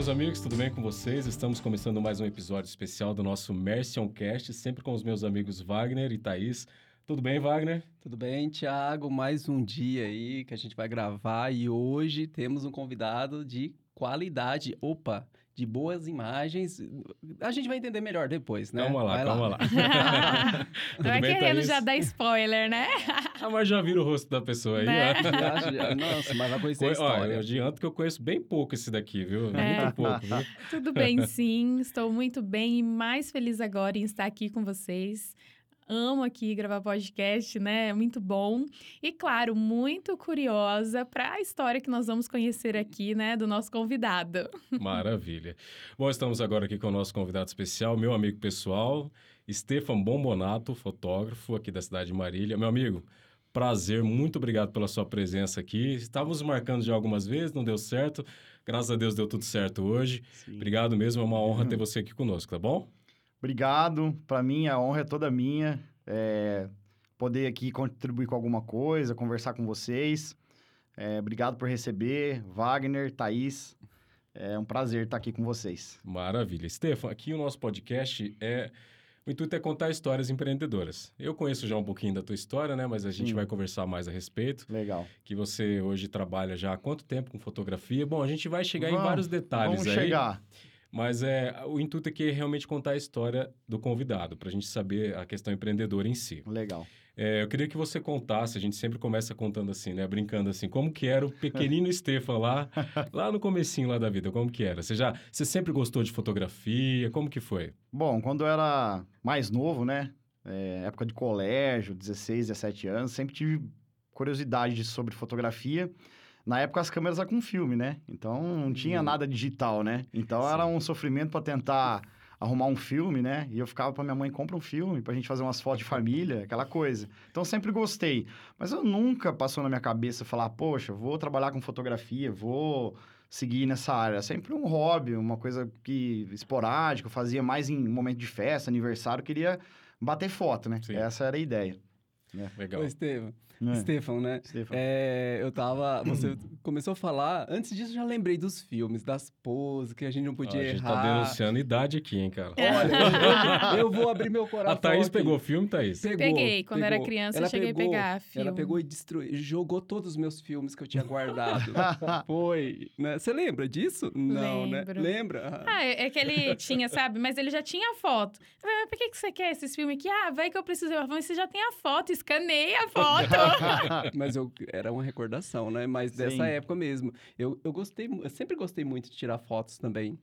Meus amigos, tudo bem com vocês? Estamos começando mais um episódio especial do nosso Mercion Cast, sempre com os meus amigos Wagner e Thaís. Tudo bem, Wagner? Tudo bem, Thiago? Mais um dia aí que a gente vai gravar e hoje temos um convidado de qualidade. Opa, de boas imagens. A gente vai entender melhor depois, né? Calma lá, vai calma lá. lá. Não é querendo Thaís? já dar spoiler, né? Ah, mas já vira o rosto da pessoa aí, Né? ó. Já, já- nossa, mas vai conhecer a Olha, história. eu adianto que eu conheço bem pouco esse daqui, viu? É. Muito pouco, viu? Tudo bem, sim. Estou muito bem e mais feliz agora em estar aqui com vocês. Amo aqui gravar podcast, né? É muito bom. E, claro, muito curiosa para a história que nós vamos conhecer aqui, né? Do nosso convidado. Maravilha. Bom, estamos agora aqui com o nosso convidado especial, meu amigo pessoal, Stefan Bombonato, fotógrafo aqui da cidade de Marília. Meu amigo, prazer, muito obrigado pela sua presença aqui. Estávamos marcando já algumas vezes, não deu certo. Graças a Deus deu tudo certo hoje. Sim. Obrigado mesmo, é uma honra ter você aqui conosco, tá bom? Obrigado. Para mim, a honra é toda minha. É, poder aqui contribuir com alguma coisa, conversar com vocês. É, obrigado por receber. Wagner, Thaís. É um prazer estar aqui com vocês. Maravilha. Stefan, aqui o nosso podcast é. O intuito é contar histórias empreendedoras. Eu conheço já um pouquinho da tua história, né? Mas a gente Sim. vai conversar mais a respeito. Legal. Que você hoje trabalha já há quanto tempo com fotografia? Bom, a gente vai chegar em Vamos- vários detalhes Vamos aí. chegar. Mas é, o intuito aqui é realmente contar a história do convidado, para a gente saber a questão empreendedora em si. Legal. É, eu queria que você contasse, a gente sempre começa contando assim, né? Brincando assim, como que era o pequenino Stefan lá, lá no comecinho lá da vida, como que era? Você já, você sempre gostou de fotografia? Como que foi? Bom, quando eu era mais novo, né? é, época de colégio, 16, 17 anos, sempre tive curiosidade de- sobre fotografia. Na época as câmeras eram com filme, né? Então não tinha Hum. nada digital, né? Então Sim. era um sofrimento para tentar arrumar um filme, né? E eu ficava para minha mãe, compra um filme pra gente fazer umas fotos de família, aquela coisa. Então sempre gostei. Mas eu nunca passou na minha cabeça falar, poxa, vou trabalhar com fotografia, vou seguir nessa área. Sempre um hobby, uma coisa que esporádica, eu fazia mais em momento de festa, aniversário, queria bater foto, né? Sim. Essa era a ideia. Legal. Ô, Estevam, É. Stefan, né? Stefan. É, eu tava. Você começou a falar. Antes disso, eu já lembrei dos filmes, das poses, que a gente não podia a gente errar. tá denunciando idade aqui, hein, cara? Olha, eu, eu vou abrir meu coração. A Thaís aqui. pegou filme, Thaís? Pegou, Peguei. Quando era pegou. criança, Ela eu cheguei pegou- a pegar filme. Ela pegou e destruiu, jogou todos os meus filmes que eu tinha guardado. Foi, né? Você lembra disso? Não, Lembro. né? Lembra? Ah, é é que ele tinha, sabe? Mas ele já tinha foto. Mas por que, que você quer esses filmes aqui? Ah, vai que eu preciso. Mas você já tem a foto, escaneia a foto. Mas eu, era uma recordação, né? Mas dessa Sim. época mesmo. Eu, eu gostei, eu sempre gostei muito de tirar fotos também.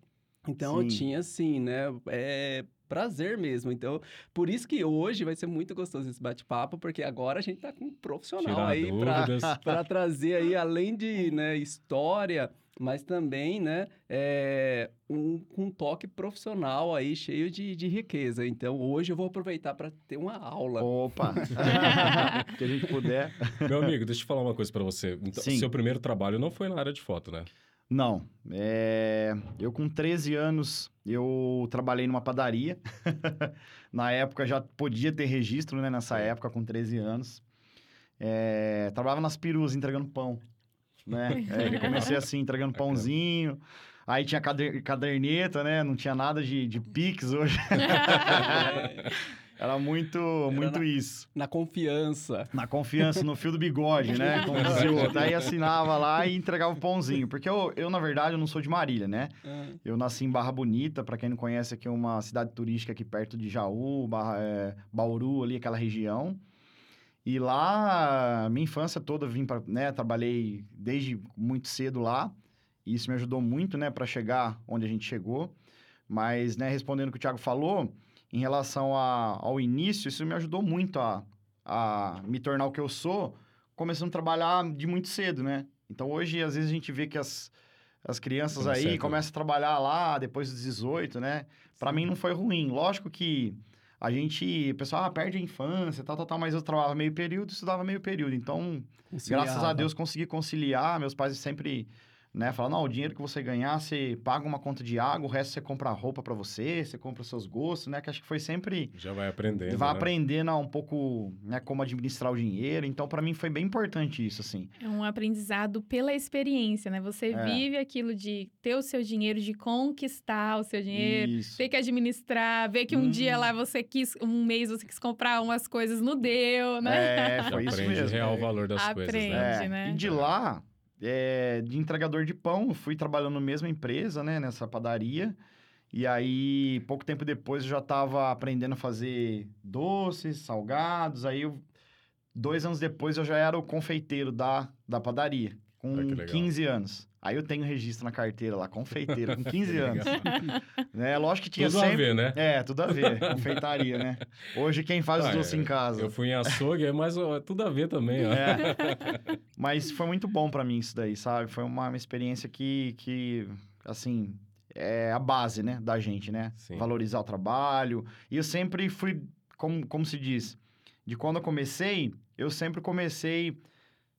Então eu Sim. tinha assim, né? É prazer mesmo. Então, por isso que hoje vai ser muito gostoso esse bate-papo, porque agora a gente tá com um profissional Tirar aí para trazer aí, além de né, história, mas também, né, é, um, um toque profissional aí, cheio de, de riqueza. Então, hoje eu vou aproveitar para ter uma aula. Opa! que a gente puder. Meu amigo, deixa eu falar uma coisa pra você. Então, Sim. seu primeiro trabalho não foi na área de foto, né? Não. É... Eu, com 13 anos, eu trabalhei numa padaria. Na época já podia ter registro, né? Nessa época, com 13 anos. É... Trabalhava nas perus, entregando pão. Né? É, comecei assim, entregando pãozinho. Aí tinha cader- caderneta, né? Não tinha nada de, de Pix hoje. Era muito, muito na- isso. Na confiança. Na confiança, no fio do bigode, né? Como dizia o outro. Aí assinava lá e entregava o pãozinho. Porque eu, eu, na verdade, eu não sou de Marília, né? Ah, Eu nasci em Barra Bonita, pra quem não conhece, aqui é uma cidade turística aqui perto de Jaú, Barra, é, Bauru, ali, aquela região. E lá, minha infância toda, vim para, né, trabalhei desde muito cedo lá. E isso me ajudou muito, né, para chegar onde a gente chegou. Mas, né, respondendo o que o Thiago falou, em relação a- ao início, isso me ajudou muito a, a me tornar o que eu sou, começando a trabalhar de muito cedo, né? Então, hoje, às vezes, a gente vê que as, as crianças Tá aí certo. começam a trabalhar lá depois dos 18, né? Pra mim, não foi ruim. Lógico que a gente, o pessoal, ah, perde a infância, tal, tal, tal, mas eu trabalhava meio período, estudava meio período. Então, graças a. Deus, consegui conciliar. Meus pais sempre né? Falar, não, o dinheiro que você ganhar, você paga uma conta de água, o resto você compra roupa para você, você compra os seus gostos, né? Que acho que foi sempre Já vai aprendendo. vai né? aprendendo um pouco, né, como administrar o dinheiro. Então, para mim foi bem importante isso, assim. É um aprendizado pela experiência, né? Você É. vive aquilo de ter o seu dinheiro, de conquistar o seu dinheiro, Isso. ter que administrar, ver que um Hum. dia lá você quis, um mês você quis comprar umas coisas, não deu, né? É, foi isso aprende mesmo. o real valor das coisas, Aprende. né? É, né? E de lá, é, de entregador de pão, fui trabalhando na mesma empresa, né, nessa padaria. E aí, pouco tempo depois, eu já estava aprendendo a fazer doces, salgados. Aí, eu- dois anos depois, eu já era o confeiteiro da, da padaria, com Ah, que legal. 15 anos. Aí eu tenho registro na carteira lá, confeiteiro, com 15 Que anos. né? Lógico que tinha Tudo sempre... a ver, né? É, tudo a ver, confeitaria, né? Hoje quem faz Ah, os doces é, em casa. Eu fui em açougue, mas ó, é tudo a ver também, ó. É. Mas foi muito bom pra mim isso daí, sabe? Foi uma, uma experiência que, que, assim, é a base, né, da gente, né? Sim. Valorizar o trabalho. E eu sempre fui, como, como se diz, de quando eu comecei, eu sempre comecei...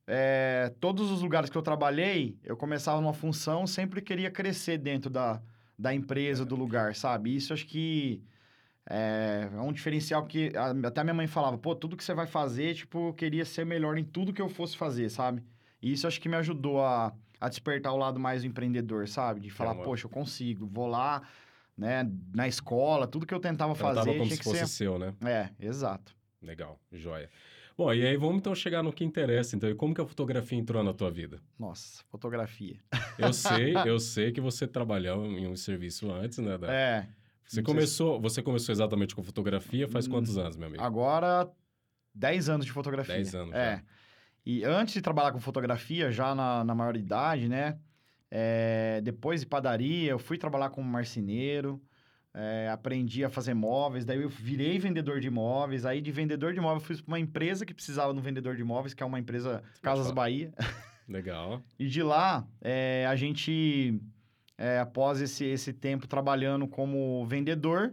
é, todos os lugares que eu trabalhei, eu começava numa função, sempre queria crescer dentro da, da empresa, do lugar, sabe? Isso acho que é, é um diferencial que a- até minha mãe falava, pô, tudo que você vai fazer, tipo, eu queria ser melhor em tudo que eu fosse fazer, sabe? E isso acho que me ajudou a, a despertar o lado mais do empreendedor, sabe? De falar, uma- poxa, eu consigo, vou lá, né, na escola, tudo que eu tentava Tratava fazer como tinha se fosse ser... seu, né? É, exato. Legal, joia. Bom, e aí vamos então chegar no que interessa, então. E como que a fotografia entrou na tua vida? Nossa, fotografia. Eu sei, eu sei que você trabalhou em um serviço antes, né? da- É, Você começou, você começou exatamente com fotografia faz Hum, quantos anos, meu amigo? agora 10 anos de fotografia. 10 anos É. já. E antes de trabalhar com fotografia, já na, na maioridade, né? é, depois de padaria, eu fui trabalhar como marceneiro, é, aprendi a fazer móveis, daí eu virei vendedor de imóveis. Aí de vendedor de imóveis, fui para uma empresa que precisava de um vendedor de imóveis, que é uma empresa Casas. Bahia. Legal. E de lá, é, a gente, é, após esse, esse tempo trabalhando como vendedor,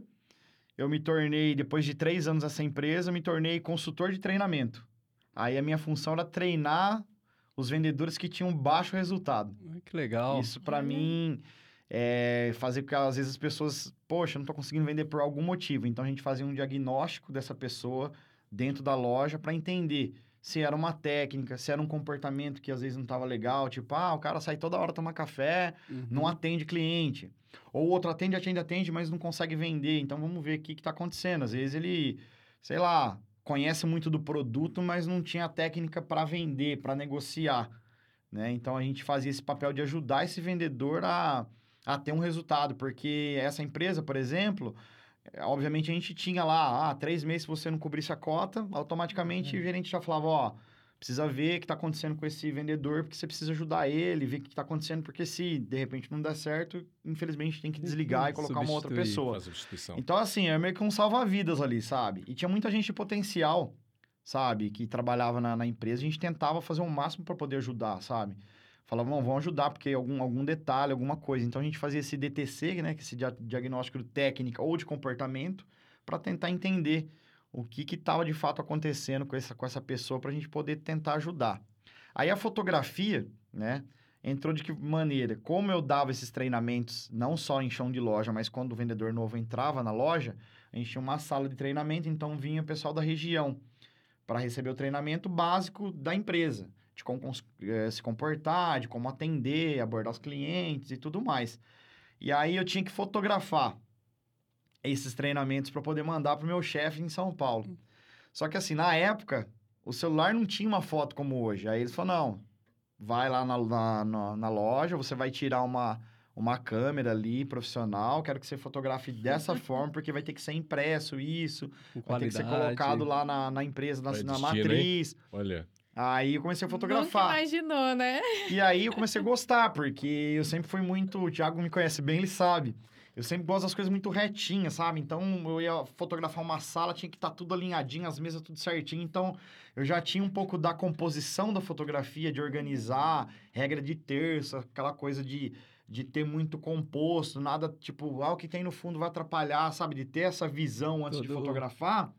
eu me tornei, depois de três anos nessa empresa, eu me tornei consultor de treinamento. Aí a minha função era treinar os vendedores que tinham baixo resultado. Que legal. Isso para Olha. mim é fazer com que às vezes as pessoas, poxa, não tô conseguindo vender por algum motivo. Então a gente fazia um diagnóstico dessa pessoa dentro da loja para entender se era uma técnica, se era um comportamento que às vezes não estava legal, tipo, ah, o cara sai toda hora tomar café, Uhum. não atende cliente. Ou outro atende, atende, atende, mas não consegue vender. Então vamos ver o que está acontecendo. Às vezes ele, sei lá, conhece muito do produto, mas não tinha técnica para vender, para negociar. Né? Então a gente fazia esse papel de ajudar esse vendedor a, a ter um resultado, porque essa empresa, por exemplo, eh, obviamente a gente tinha lá, ah, três meses se você não cobrisse a cota, automaticamente o gerente já falava, ó, precisa ver o que está acontecendo com esse vendedor, porque você precisa ajudar ele, ver o que está acontecendo, porque se de repente não der certo, infelizmente tem que desligar e colocar uma outra pessoa. Então, assim, é meio que um salva-vidas ali, sabe? E tinha muita gente de potencial, sabe? Que trabalhava na, na empresa. A gente tentava fazer o máximo para poder ajudar, sabe? Falava, não, vamos ajudar, porque algum, algum detalhe, alguma coisa. Então, a gente fazia esse DTC, né? Que é esse dia- diagnóstico de técnica ou de comportamento, para tentar entender o que que estava de fato acontecendo com essa, com essa pessoa para a gente poder tentar ajudar. Aí, a fotografia, né? Entrou de que maneira? Como eu dava esses treinamentos, não só em chão de loja, mas quando o vendedor novo entrava na loja, a gente tinha uma sala de treinamento, então vinha o pessoal da região para receber o treinamento básico da empresa, de como eh, se comportar, de como atender, abordar os clientes e tudo mais. E aí eu tinha que fotografar esses treinamentos para poder mandar para o meu chefe em São Paulo. Só que assim, na época, o celular não tinha uma foto como hoje. Aí eles falaram, não, vai lá na, na, na- loja, você vai tirar uma, uma câmera ali profissional, quero que você fotografe dessa forma, porque vai ter que ser impresso isso, vai ter que ser colocado lá na, na empresa, na, na matriz. Olha, Aí eu comecei a Nunca fotografar. imaginou, né? E aí eu comecei a gostar, porque eu sempre fui muito. O Thiago me conhece bem, ele sabe. Eu sempre gosto das coisas muito retinhas, sabe? Então eu ia fotografar uma sala, tinha que estar tudo alinhadinho, as mesas tudo certinho. Então eu já tinha um pouco da composição da fotografia, de organizar, regra de terço, aquela coisa de, de ter muito composto, nada tipo, ah, o que tem no fundo vai atrapalhar, sabe? De ter essa visão antes de Tudo- fotografar.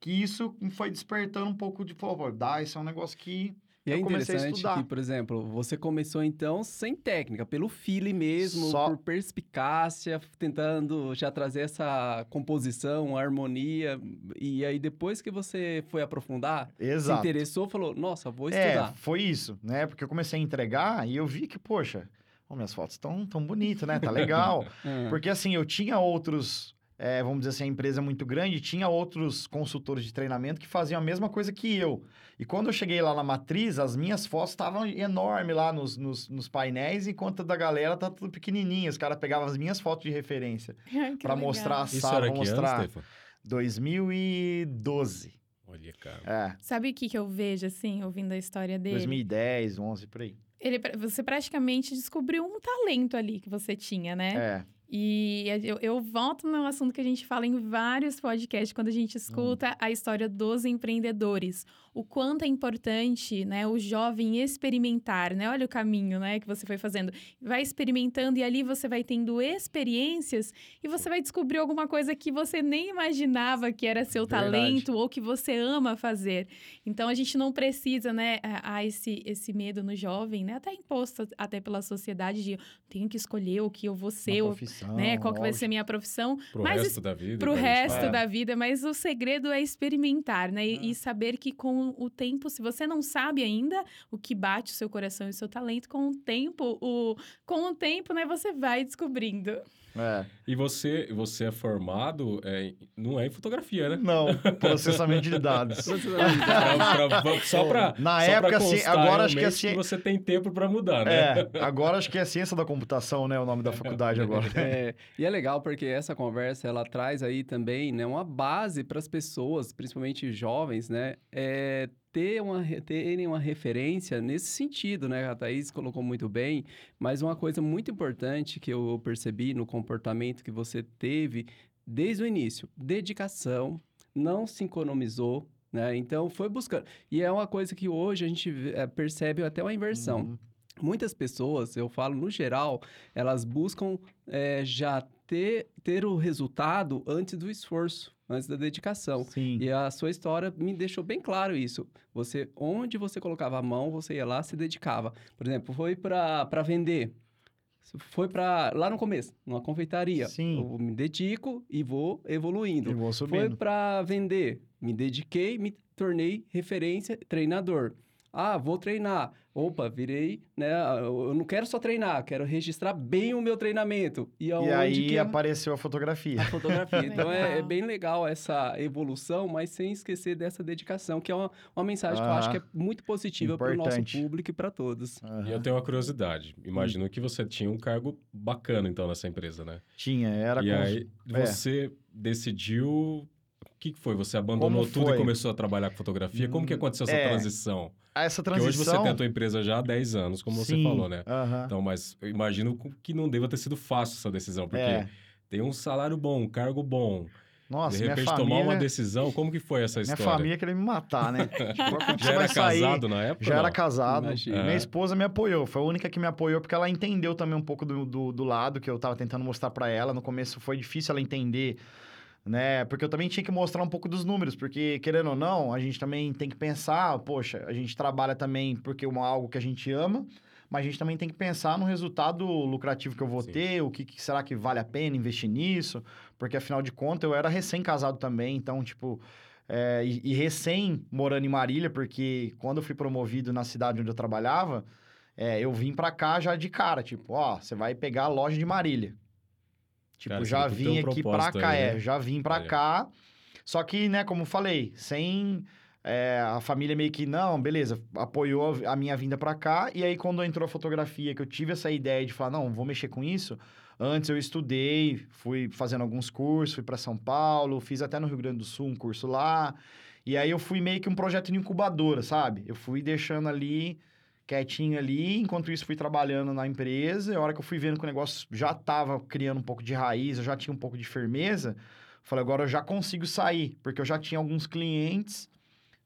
Que isso foi despertando um pouco de, pô, pô, dá, isso é um negócio que E é eu a interessante que, por exemplo, você começou então sem técnica, pelo feeling mesmo, Só- por perspicácia, tentando já trazer essa composição, harmonia. E aí depois que você foi aprofundar, se Exato. interessou, falou: "Nossa, vou É, estudar". foi isso, né? Porque eu comecei a entregar e eu vi que, poxa, ó, minhas fotos estão tão bonitas, né? Tá legal. Ah, Porque assim, eu tinha outros, é, vamos dizer assim, a empresa é muito grande, tinha outros consultores de treinamento que faziam a mesma coisa que eu. E quando eu cheguei lá na matriz, as minhas fotos estavam enormes lá nos, nos, nos painéis, enquanto a da galera tá tudo pequenininha. Os caras pegavam as minhas fotos de referência para mostrar a Isso sala, mostrar. Stefan? 2012. Olha, cara. É, Sabe o que, que eu vejo, assim, ouvindo a história dele? 2010, 11, por aí. Ele, você praticamente descobriu um talento ali que você tinha, né? É, E eu, eu volto no assunto que a gente fala em vários podcasts, quando a gente escuta a história dos empreendedores. O quanto é importante, né, o jovem experimentar, né? Olha o caminho, né, que você foi fazendo. Vai experimentando e ali você vai tendo experiências e você vai descobrir alguma coisa que você nem imaginava que era seu Verdade. talento ou que você ama fazer. Então a gente não precisa, né, a, a esse esse medo no jovem, né, até imposto até pela sociedade de tenho que escolher o que eu vou ser, né? Qual que vai ser minha profissão Pro Mas resto da vida. pro gente resto falar. da vida, mas o segredo é experimentar, né? E, Ah. e saber que com o tempo, se você não sabe ainda o que bate o seu coração e o seu talento, com o tempo, o com o tempo, né, você vai descobrindo. É. E você, você é formado, é, em- não é em fotografia, né? Não, processamento de dados. Pra- só pra, Na só época, assim, constar agora acho que realmente assim- você tem tempo pra mudar, né? É, agora acho que é ciência da computação, né? O nome da faculdade agora. É, e é legal porque essa conversa ela traz aí também né, uma base para as pessoas, principalmente jovens, né? É, ter uma, re- terem uma referência nesse sentido, né? A Thaís colocou muito bem, mas uma coisa muito importante que eu percebi no comportamento que você teve desde o início: dedicação, não se economizou. Né? Então foi buscando. E é uma coisa que hoje a gente eh, percebe até uma inversão. Uhum. Muitas pessoas, eu falo no geral, elas buscam eh, já ter, ter o resultado antes do esforço, antes da dedicação. Sim. E a sua história me deixou bem claro isso. Você, onde você colocava a mão, você ia lá, se dedicava. Por exemplo, foi para vender. Foi para lá no começo, numa confeitaria. Sim. Eu me dedico e vou evoluindo. E vou Foi subindo. para vender. Me dediquei, me tornei referência, treinador. Ah, vou treinar. Opa, virei, né? Eu não quero só treinar, quero registrar bem o meu treinamento. E, E aí que eu- apareceu a fotografia. a fotografia. Então é, é Legal. bem legal essa evolução, mas sem esquecer dessa dedicação, que é uma, uma mensagem que eu acho que é muito positiva para o nosso público e para todos. E eu tenho uma curiosidade. Imagino que você tinha um cargo bacana, então, nessa empresa, né? Tinha, era e com... aí, é. você decidiu... O que que foi? Você abandonou tudo e começou a trabalhar com fotografia? Como que aconteceu essa é. transição? Essa Porque hoje transição... você tem a tua empresa já há 10 anos, como você Sim, falou, né? Então, mas eu imagino que não deva ter sido fácil essa decisão, porque É. tem um salário bom, um cargo bom. Nossa, de minha repente, família... tomar uma decisão, como que foi essa Minha história? família queria me matar, né? Tipo, Já você era casado na época? Já ou era não? casado. Imagina. Minha É. esposa me apoiou. Foi a única que me apoiou, porque ela entendeu também um pouco do, do, do lado que eu tava tentando mostrar pra ela. No começo foi difícil ela entender, né? Porque eu também tinha que mostrar um pouco dos números, porque, querendo ou não, a gente também tem que pensar, poxa, a gente trabalha também porque é algo que a gente ama, mas a gente também tem que pensar no resultado lucrativo que eu vou Sim. ter, o que, que será que vale a pena investir nisso, porque afinal de contas eu era recém-casado também, então, tipo. é, e, e recém morando em Marília, porque quando eu fui promovido na cidade onde eu trabalhava, é, eu vim pra cá já de cara, tipo, ó, você vai pegar a loja de Marília. Tipo, Cara, já vim aqui pra cá, aí, é, né? já vim pra Olha. cá. Só que, né, como falei, sem é, a família meio que, não, beleza, apoiou a minha vinda pra cá. E aí, quando entrou a fotografia, que eu tive essa ideia de falar, não, vou mexer com isso. Antes eu estudei, fui fazendo alguns cursos, fui pra São Paulo, fiz até no Rio Grande do Sul um curso lá. E aí eu fui meio que um projeto de incubadora, sabe? Eu fui deixando ali quietinho ali, enquanto isso fui trabalhando na empresa, e a hora que eu fui vendo que o negócio já tava criando um pouco de raiz, eu já tinha um pouco de firmeza, falei, agora eu já consigo sair, porque eu já tinha alguns clientes,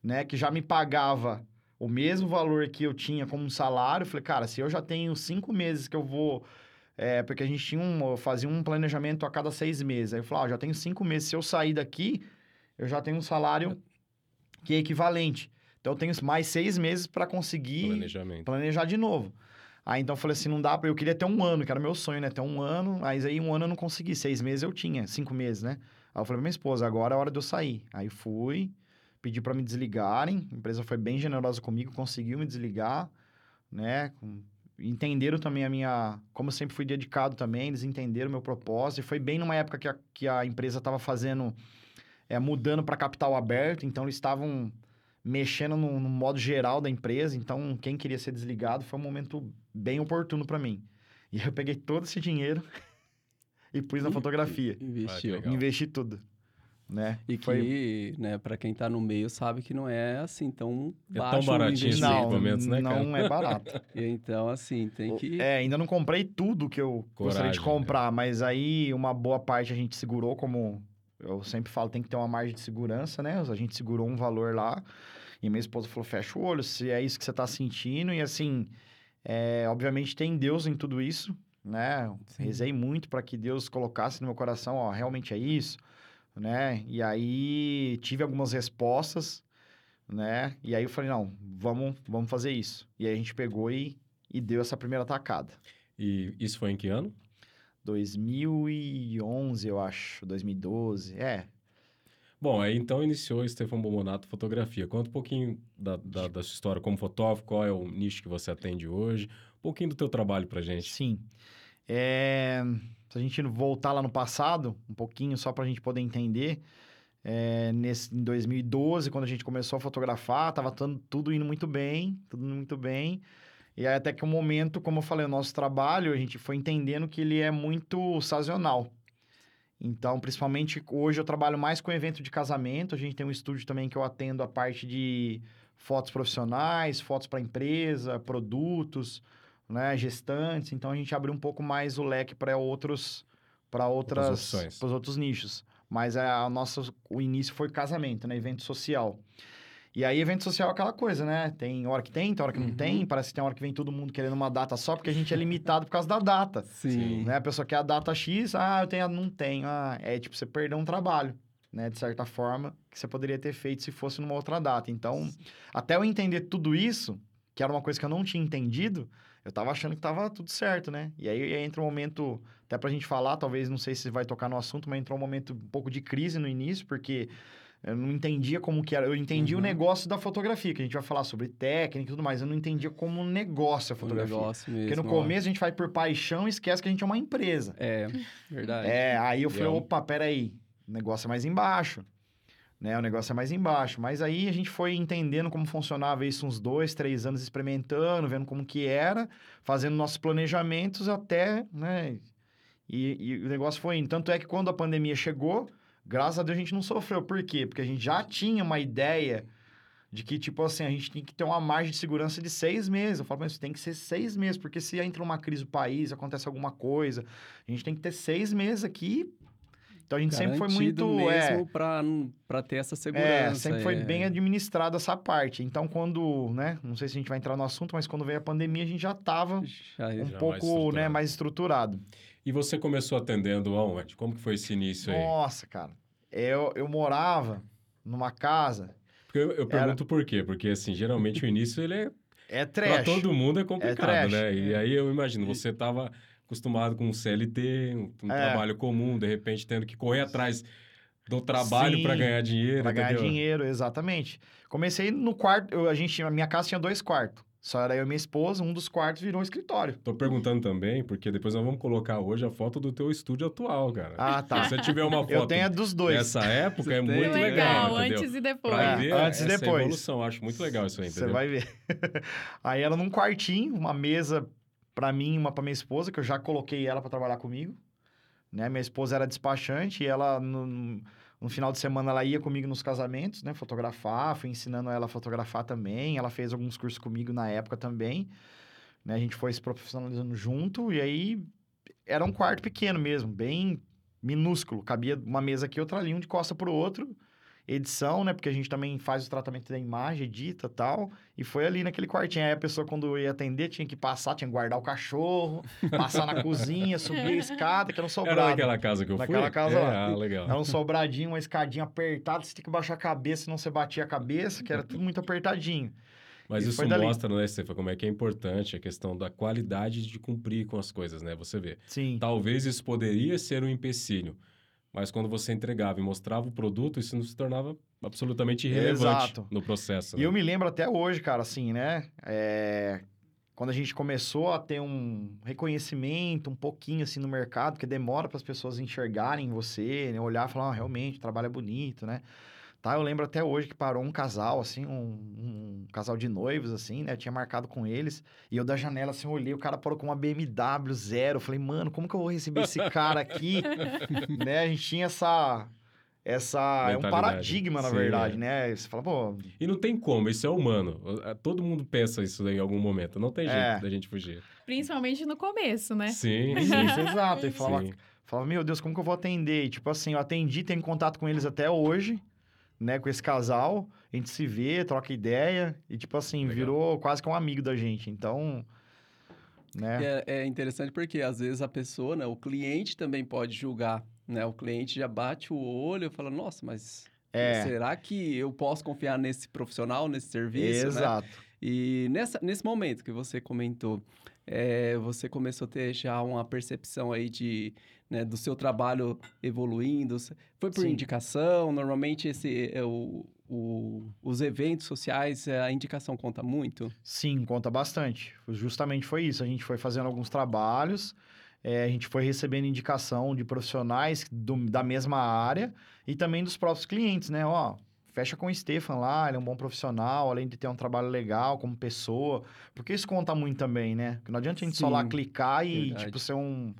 né, que já me pagava o mesmo valor que eu tinha como um salário, eu falei, cara, se eu já tenho cinco meses que eu vou... É, porque a gente tinha um, fazia um planejamento a cada seis meses. Aí eu falei, ah, eu já tenho cinco meses. Se eu sair daqui, eu já tenho um salário que é equivalente. Então eu tenho mais seis meses para conseguir Planejamento. planejar de novo. Aí então eu falei assim, não dá para eu queria ter um ano, que era meu sonho, né? Ter um ano, mas aí um ano eu não consegui, seis meses eu tinha, cinco meses, né? Aí eu falei pra minha esposa, agora é a hora de eu sair. Aí fui, pedi para me desligarem, a empresa foi bem generosa comigo, conseguiu me desligar, né? Entenderam também a minha. Como eu sempre fui dedicado também, eles entenderam o meu propósito. E foi bem numa época que a, que a empresa estava fazendo. é, mudando para capital aberto, então eles estavam mexendo no, no modo geral da empresa. Então, quem queria ser desligado foi um momento bem oportuno para mim. E eu peguei todo esse dinheiro e pus na fotografia. Investiu. Legal. Investi tudo. Né? E que, Foi- né, para quem tá no meio sabe que não é assim tão É tão baixo baratinho esses. Não, equipamentos, né, cara? não é barato. E Então, assim, tem que... É, ainda não comprei tudo que eu gostaria de Coragem, comprar, mas aí uma boa parte a gente segurou, como eu sempre falo, tem que ter uma margem de segurança, né? A gente segurou um valor lá e minha esposa falou: fecha o olho, se é isso que você tá sentindo. E assim, é, obviamente tem Deus em tudo isso, né? Sim. Rezei muito para que Deus colocasse no meu coração: ó, realmente é isso, né? E aí tive algumas respostas, né? E aí eu falei: não, vamos, vamos fazer isso. E aí a gente pegou e, e deu essa primeira tacada. E isso foi em que ano? 2011, eu acho, 2012, é. Bom, aí então iniciou o Stefan Bomonato Fotografia. Conta um pouquinho da, da, da sua história como fotógrafo, qual é o nicho que você atende hoje, um pouquinho do teu trabalho pra gente. Sim. É, se a gente voltar lá no passado, um pouquinho, só para a gente poder entender, é, nesse, em 2012, quando a gente começou a fotografar, tava tudo, tudo indo muito bem, tudo indo muito bem. E aí até que um momento, como eu falei, o nosso trabalho, a gente foi entendendo que ele é muito sazonal. Então, principalmente hoje eu trabalho mais com evento de casamento. A gente tem um estúdio também que eu atendo a parte de fotos profissionais, fotos para empresa, produtos, né, gestantes. Então a gente abriu um pouco mais o leque para outros para Outras para os outros nichos. Mas a, a nossa o início foi casamento, né, evento social. E aí evento social é aquela coisa, né? Tem hora que tem, tem hora que não Uhum. tem. Parece que tem hora que vem todo mundo querendo uma data só, porque a gente é limitado por causa da data. Sim. Né? A pessoa quer a data X, ah, eu tenho, a- não tenho. Ah, é tipo, você perdeu um trabalho, né? De certa forma, que você poderia ter feito se fosse numa outra data. Então, até eu entender tudo isso, que era uma coisa que eu não tinha entendido, eu tava achando que tava tudo certo, né? E aí entra um momento, até pra gente falar, talvez, não sei se vai tocar no assunto, mas entrou um momento um pouco de crise no início, porque eu não entendia como que era. Eu entendi o Uhum. negócio da fotografia, que a gente vai falar sobre técnica e tudo mais. Eu não entendia como um negócio a O fotografia. negócio mesmo. Porque no ó. começo a gente vai por paixão e esquece que a gente é uma empresa. É, verdade. É, aí eu falei, É um- opa, peraí, o negócio é mais embaixo. Né, o negócio é mais embaixo. Mas aí a gente foi entendendo como funcionava isso uns dois, três anos experimentando, vendo como que era, fazendo nossos planejamentos até, né? E, e o negócio foi indo. Tanto é que quando a pandemia chegou, graças a Deus a gente não sofreu. Por quê? Porque a gente já tinha uma ideia de que, tipo assim, a gente tem que ter uma margem de segurança de seis meses. Eu falo, mas tem que ser seis meses, porque se entra uma crise no país, acontece alguma coisa, a gente tem que ter seis meses aqui. Então a gente sempre foi muito. é, mesmo pra, pra ter essa segurança. é, sempre foi é. bem administrado essa parte. Então, quando, né, não sei se a gente vai entrar no assunto, mas quando veio a pandemia, a gente já estava um Já mais pouco, né, estruturado. mais estruturado. E você começou atendendo aonde? Como que foi esse início aí? Nossa, cara. Eu, eu morava numa casa. Porque eu, eu pergunto por quê? Porque, assim, geralmente o início, ele é... É Pra trash. todo mundo é complicado, trash. né? E aí eu imagino, você estava acostumado com um CLT, um, um É. trabalho comum, de repente tendo que correr atrás do trabalho para ganhar dinheiro, Pra ganhar dinheiro, exatamente. Comecei no quarto, eu- a gente, a minha casa tinha dois quartos. Só era eu e minha esposa, um dos quartos virou um escritório. Tô perguntando também, porque depois nós vamos colocar hoje a foto do teu estúdio atual, cara. Ah, tá. Se você tiver uma foto Eu tenho a dos dois. dessa época, é Você tem? muito legal, legal, entendeu? antes e depois. Pra É, ver antes e depois. evolução, acho muito legal isso aí, Você entendeu? vai ver. Aí era num quartinho, uma mesa pra mim uma pra minha esposa, que eu já coloquei ela pra trabalhar comigo. Né? Minha esposa era despachante e ela, no, no final de semana, ela ia comigo nos casamentos, né? Fotografar, fui ensinando ela a fotografar também. Ela fez alguns cursos comigo na época também. Né? A gente foi se profissionalizando junto e aí era um quarto pequeno mesmo, bem minúsculo. Cabia uma mesa aqui, outra ali, um de costa pro outro. Edição, né? Porque a gente também faz o tratamento da imagem, edita e tal. E foi ali naquele quartinho. Aí a pessoa, quando ia atender, tinha que passar, tinha que guardar o cachorro, passar na cozinha, subir a escada, que era um sobrado. Era naquela casa que eu Naquela fui? casa é, lá. Ah, legal. Era um sobradinho, uma escadinha apertada, você tinha que baixar a cabeça, senão você batia a cabeça, que era tudo muito apertadinho. Mas isso dali. mostra, né, Stefa, como é que é importante a questão da qualidade de cumprir com as coisas, né? Você vê. Sim. Talvez isso poderia ser um empecilho, mas quando você entregava e mostrava o produto, isso não se tornava absolutamente irrelevante Exato. no processo. E né? eu me lembro até hoje, cara, assim, né? É, Quando a gente começou a ter um reconhecimento um pouquinho assim no mercado, que demora para as pessoas enxergarem você, né? olhar e falar, ah, realmente, o trabalho é bonito, né? Tá, eu lembro até hoje que parou um casal, assim, um, um casal de noivos, assim, né? Eu tinha marcado com eles. E eu da janela, assim, olhei, o cara parou com uma BMW zero. Eu falei, mano, como que eu vou receber esse cara aqui? né? A gente tinha essa... Essa... É um paradigma, na Sim, verdade, é. né? Você fala, pô, E não tem como, isso é humano. Todo mundo pensa isso em algum momento. Não tem jeito É. da gente fugir. Principalmente no começo, né? Sim, Isso, sim. isso, exato. E falava, Sim. falava, meu Deus, como que eu vou atender? E, tipo assim, eu atendi, tenho contato com eles até hoje, né? Com esse casal. A gente se vê, troca ideia. E, tipo assim, Legal. virou quase que um amigo da gente. Então, né? É, é interessante porque às vezes a pessoa, né, o cliente também pode julgar, né? O cliente já bate o olho e fala, nossa, mas É, será que eu posso confiar nesse profissional, nesse serviço, né? exato. E nessa, nesse momento que você comentou, é, você começou a ter já uma percepção aí de, né, do seu trabalho evoluindo. Foi por Sim. indicação? Normalmente esse, é, o, o- os eventos sociais, é, a indicação conta muito? Sim, conta bastante. Justamente foi isso. A gente foi fazendo alguns trabalhos, é, a gente foi recebendo indicação de profissionais do- da mesma área e também dos próprios clientes, né? Ó, fecha com o Stefan lá, ele é um bom profissional, além de ter um trabalho legal como pessoa. Porque isso conta muito também, né? Porque não adianta a gente só lá Sim, clicar e, verdade. tipo, ser um,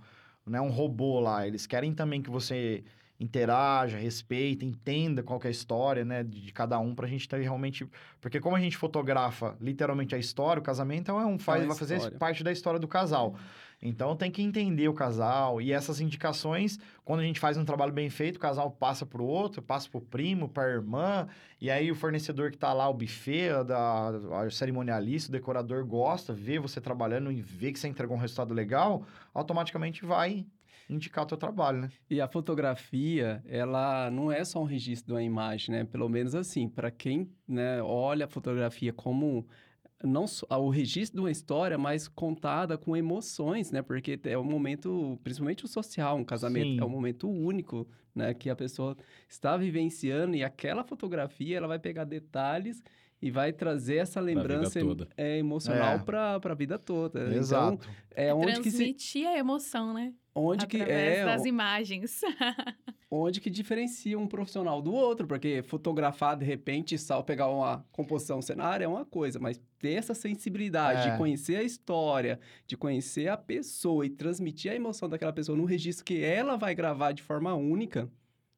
né, um robô lá. Eles querem também que você interaja, respeita, entenda qual é a história, né, de, cada um, pra gente ter realmente... Porque como a gente fotografa literalmente a história, o casamento é um, faz, uma vai fazer parte da história do casal. Então tem que entender o casal e essas indicações, quando a gente faz um trabalho bem feito, o casal passa pro outro, passa pro primo, pra irmã, e aí o fornecedor que tá lá, o buffet, a a cerimonialista, o decorador gosta, vê você trabalhando e vê que você entregou um resultado legal, automaticamente vai indicar o teu trabalho, né? E a fotografia, ela não é só um registro de uma imagem, né? Pelo menos assim, para quem né, olha a fotografia como não só o registro de uma história, mas contada com emoções, né? Porque é um momento, principalmente o social, um casamento, Sim. é um momento único, né? Que a pessoa está vivenciando e aquela fotografia, ela vai pegar detalhes e vai trazer essa lembrança toda. é, emocional É. para a vida toda. Então, Exato. é onde que se, Transmitir a emoção, né? onde que Através é das imagens. onde que diferencia um profissional do outro, porque fotografar de repente só pegar uma composição cenária é uma coisa, mas ter essa sensibilidade É. de conhecer a história, de conhecer a pessoa e transmitir a emoção daquela pessoa num registro que ela vai gravar de forma única.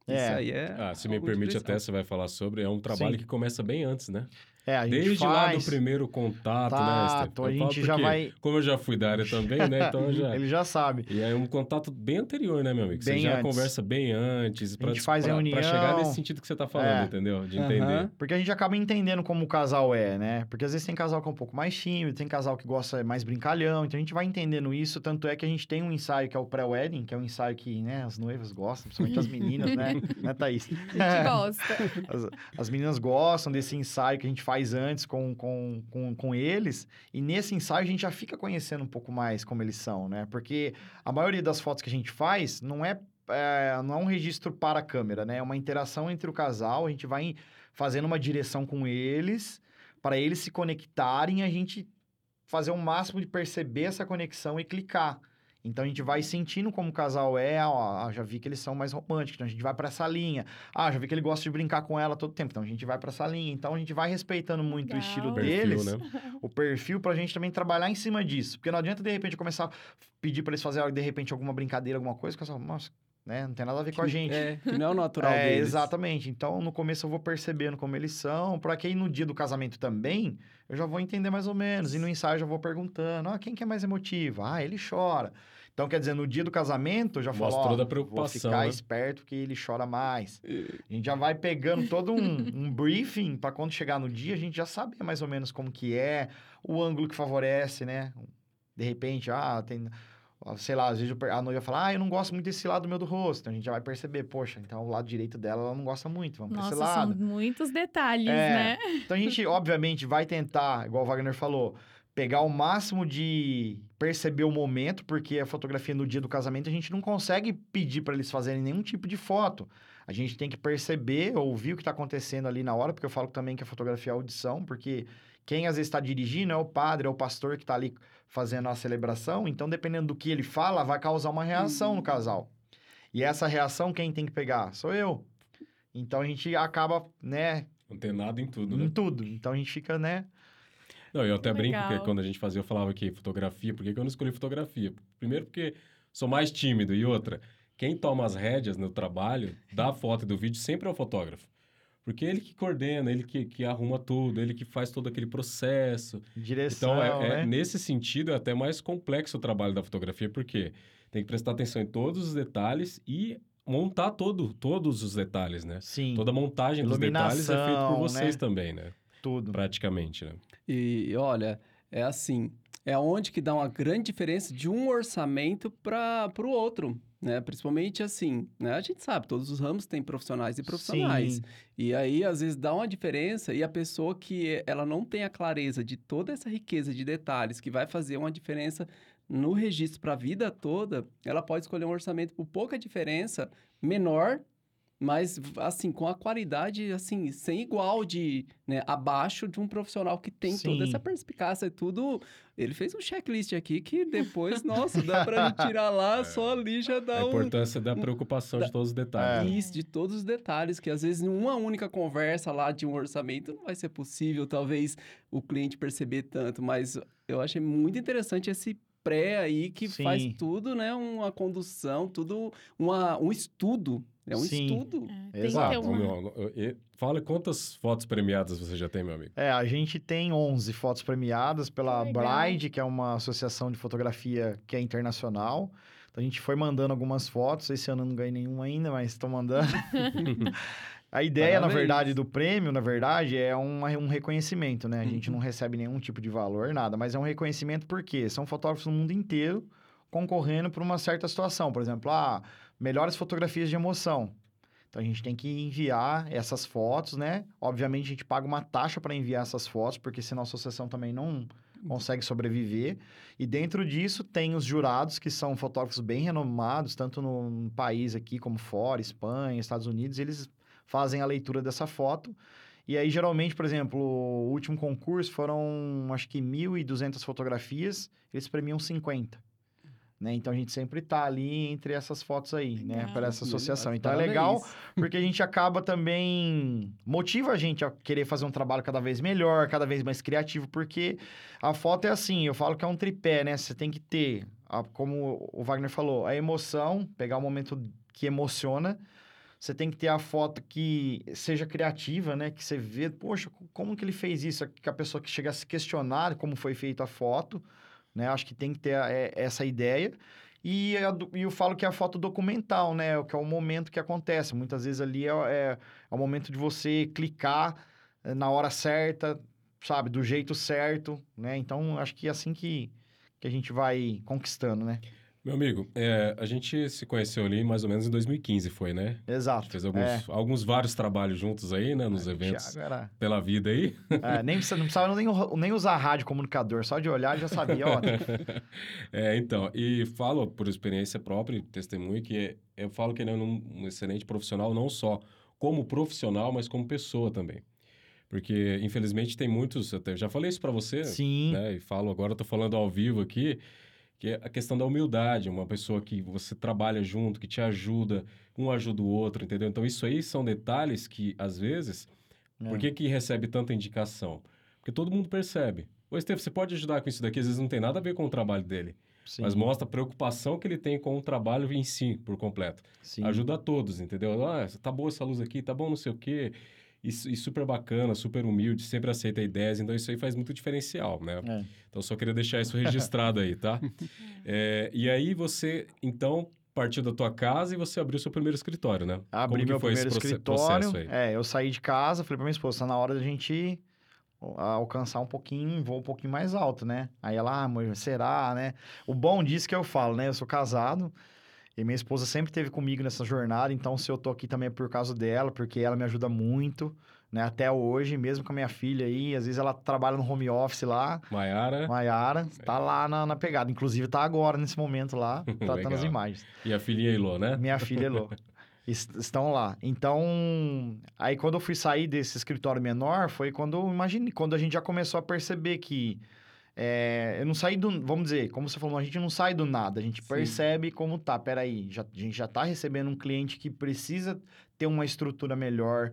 É. Isso aí é. Ah, se me permite até, você vai falar sobre, é um trabalho Sim. que começa bem antes, né? É, a gente Desde lá do faz... primeiro contato, né, Tato, Steph? a gente já porque, vai... Como eu já fui da área também, né? Então já... Ele já sabe. E é um contato bem anterior, né, meu amigo? Bem você já antes. conversa bem antes. A gente faz reunião. Pra chegar nesse sentido que você tá falando, É. entendeu? De entender. Porque a gente acaba entendendo como o casal é, né? Porque às vezes tem casal que é um pouco mais tímido, tem casal que gosta mais brincalhão, então a gente vai entendendo isso. Tanto é que a gente tem um ensaio que é o pré-wedding, que é um ensaio que, né, as noivas gostam, principalmente as meninas, né? né, Thaís? A gente gosta. As, as meninas gostam desse ensaio que a gente faz antes com, com, com, com eles. E nesse ensaio a gente já fica conhecendo um pouco mais como eles são, né? Porque a maioria das fotos que a gente faz não é, é, não é um registro para a câmera, né? É uma interação entre o casal. A gente vai fazendo uma direção com eles para eles se conectarem a gente fazer o máximo de perceber essa conexão e clicar. Então a gente vai sentindo como o casal é, ó, ah, já vi que eles são mais românticos, então a gente vai para essa linha. Ah, já vi que ele gosta de brincar com ela todo tempo, então a gente vai para essa linha. Então a gente vai respeitando muito o Legal. estilo Perfil, deles, né? o perfil pra gente também trabalhar em cima disso. Porque não adianta de repente eu começar a pedir para eles fazerem de repente alguma brincadeira, alguma coisa, que eu falo, nossa, né? Não tem nada a ver com a gente. É, que não é o natural É, deles. exatamente. Então, no começo eu vou percebendo como eles são, para que aí no dia do casamento também, eu já vou entender mais ou menos. E no ensaio eu já vou perguntando, ah, quem que é mais emotivo? Ah, ele chora. Então, quer dizer, no dia do casamento, eu já falo, Mostra ó, toda a vou preocupação, ficar né? esperto que ele chora mais. A gente já vai pegando todo um, um briefing para quando chegar no dia, a gente já saber mais ou menos como que é, o ângulo que favorece, né? De repente, ah, tem... Sei lá, às vezes a noiva fala, ah, eu não gosto muito desse lado meu do rosto. Então a gente já vai perceber, poxa, então o lado direito dela ela não gosta muito, vamos pra Nossa, esse lado. são muitos detalhes, É. né? Então a gente, obviamente, vai tentar, igual o Wagner falou, pegar o máximo de perceber o momento, porque a fotografia no dia do casamento a gente não consegue pedir para eles fazerem nenhum tipo de foto. A gente tem que perceber, ouvir o que está acontecendo ali na hora, porque eu falo também que a fotografia é audição, porque quem às vezes está dirigindo é o padre, é o pastor que está ali fazendo a celebração, então dependendo do que ele fala, vai causar uma reação no casal. E essa reação quem tem que pegar? Sou eu. Então a gente acaba, né, Antenado em tudo, em né? tudo. Então a gente fica, né? Não, eu até brinco que Legal. quando a gente fazia, eu falava que fotografia, por que eu não escolhi fotografia? Primeiro porque sou mais tímido e outra, quem toma as rédeas no trabalho da foto e do vídeo sempre é o fotógrafo. Porque ele que coordena, ele que, que arruma tudo, ele que faz todo aquele processo. Direção, Então, é, é- né? nesse sentido, é até mais complexo o trabalho da fotografia, porque tem que prestar atenção em todos os detalhes e montar todo, todos os detalhes, né? Sim, Toda a montagem dos detalhes é feita por vocês né? também, né? tudo. Praticamente, né? E olha, é assim, é onde que dá uma grande diferença de um orçamento para o outro, né? Principalmente assim, né? A gente sabe, todos os ramos têm profissionais e profissionais. Sim, E aí, às vezes, dá uma diferença e a pessoa que ela não tem a clareza de toda essa riqueza de detalhes que vai fazer uma diferença no registro para a vida toda, ela pode escolher um orçamento por pouca diferença, menor, mas assim, com a qualidade assim, sem igual de, né, abaixo de um profissional que tem toda Sim. essa perspicácia e tudo. Ele fez um checklist aqui que depois, nossa, dá pra gente tirar lá, só ali já A dá um importância da preocupação de todos os detalhes. né? isso, de todos os detalhes, que às vezes em uma única conversa lá de um orçamento não vai ser possível, talvez, o cliente perceber tanto, mas eu achei muito interessante esse pré aí que Sim. faz tudo, né? Uma condução, tudo, uma, um estudo. É um Sim. estudo. É, Exato. uma... fala quantas fotos premiadas você já tem, meu amigo. É, a gente tem 11 fotos premiadas pela Que. Bride, que é uma associação de fotografia que é internacional. Então a gente foi mandando algumas fotos. Esse ano eu não ganhei nenhuma ainda, mas estou mandando. a ideia, na Parabéns. verdade, do prêmio, na verdade, é uma- um reconhecimento, né? A gente não recebe nenhum tipo de valor, nada, mas é um reconhecimento porque são fotógrafos do mundo inteiro concorrendo por uma certa situação. Por exemplo, ah, melhores fotografias de emoção. Então a gente tem que enviar essas fotos, né? Obviamente a gente paga uma taxa para enviar essas fotos, porque senão a associação também não consegue sobreviver. E dentro disso tem os jurados, que são fotógrafos bem renomados, tanto no país aqui como fora, Espanha, Estados Unidos, eles fazem a leitura dessa foto. E aí, geralmente, por exemplo, o último concurso foram, acho que 1.200 fotografias, eles premiam 50. Né? Então, a gente sempre tá ali entre essas fotos aí, né? Para essa associação. Então, é legal porque a gente acaba também... Motiva a gente a querer fazer um trabalho cada vez melhor, cada vez mais criativo, porque a foto é assim, eu falo que é um tripé, né? Você tem que ter, a- como o Wagner falou, a emoção, pegar o momento que emociona. Você tem que ter a foto que seja criativa, né? Que você vê, poxa, como que ele fez isso? Que a pessoa que chega a se questionar como foi feita a foto, né? Acho que tem que ter é, essa ideia. E, a eu falo que é a foto documental, né? Que é o momento que acontece. Muitas vezes ali é, é, é o momento de você clicar eh, na hora certa, sabe? Do jeito certo, né? Então, acho que é assim que, que a gente vai conquistando, né? Meu amigo, é, a gente se conheceu ali mais ou menos em 2015, foi, né? A Exato. gente fez alguns, É. alguns vários trabalhos juntos aí, né? Nos Ah, eventos era- pela vida aí. É, nem, precisa, não precisava nem, nem usar rádio comunicador, só de olhar já sabia, ó. É, então, e falo por experiência própria e testemunho que eu falo que ele é um, um excelente profissional, não só como profissional, mas como pessoa também. Porque, infelizmente, tem muitos, até já falei isso para você, Sim, né? E falo agora, tô falando ao vivo aqui, que é a questão da humildade, uma pessoa que você trabalha junto, que te ajuda, um ajuda o outro, entendeu? Então, isso aí são detalhes que, às vezes, É. por que que recebe tanta indicação? Porque todo mundo percebe. Ô, Estevam, você pode ajudar com isso daqui? Às vezes não tem nada a ver com o trabalho dele. Sim, mas mostra a preocupação que ele tem com o trabalho em si, por completo. sim. Ajuda a todos, entendeu? Ah, tá boa essa luz aqui, tá bom não sei o quê. E, e super bacana, super humilde, sempre aceita ideias, então isso aí faz muito diferencial, né? É. Então, só queria deixar isso registrado aí, tá? É, e aí você, então, partiu da tua casa e você abriu seu primeiro escritório, né? Abri Como que meu foi esse primeiro escritório. processo aí? É, eu saí de casa, falei pra minha esposa, tá na hora da gente alcançar um pouquinho, um voo um pouquinho mais alto, né? Aí ela, ah, amor, será, né? O bom disso que eu falo, né? Eu sou casado e minha esposa sempre esteve comigo nessa jornada, então se eu tô aqui também é por causa dela, porque ela me ajuda muito, né? Até hoje, mesmo com a minha filha aí, às vezes ela trabalha no home office lá, Maiara Maiara, tá lá na, na pegada. Inclusive, tá agora, nesse momento lá, tratando as Legal. imagens. e a filhinha Ilô, né? Minha filha Elô. Es- Estão lá. Então, aí quando eu fui sair desse escritório menor, foi quando eu imaginei, quando a gente já começou a perceber que é, eu não saí do, vamos dizer, como você falou, a gente não sai do nada, a gente Sim. percebe como tá, peraí, já, a gente já tá recebendo um cliente que precisa ter uma estrutura melhor,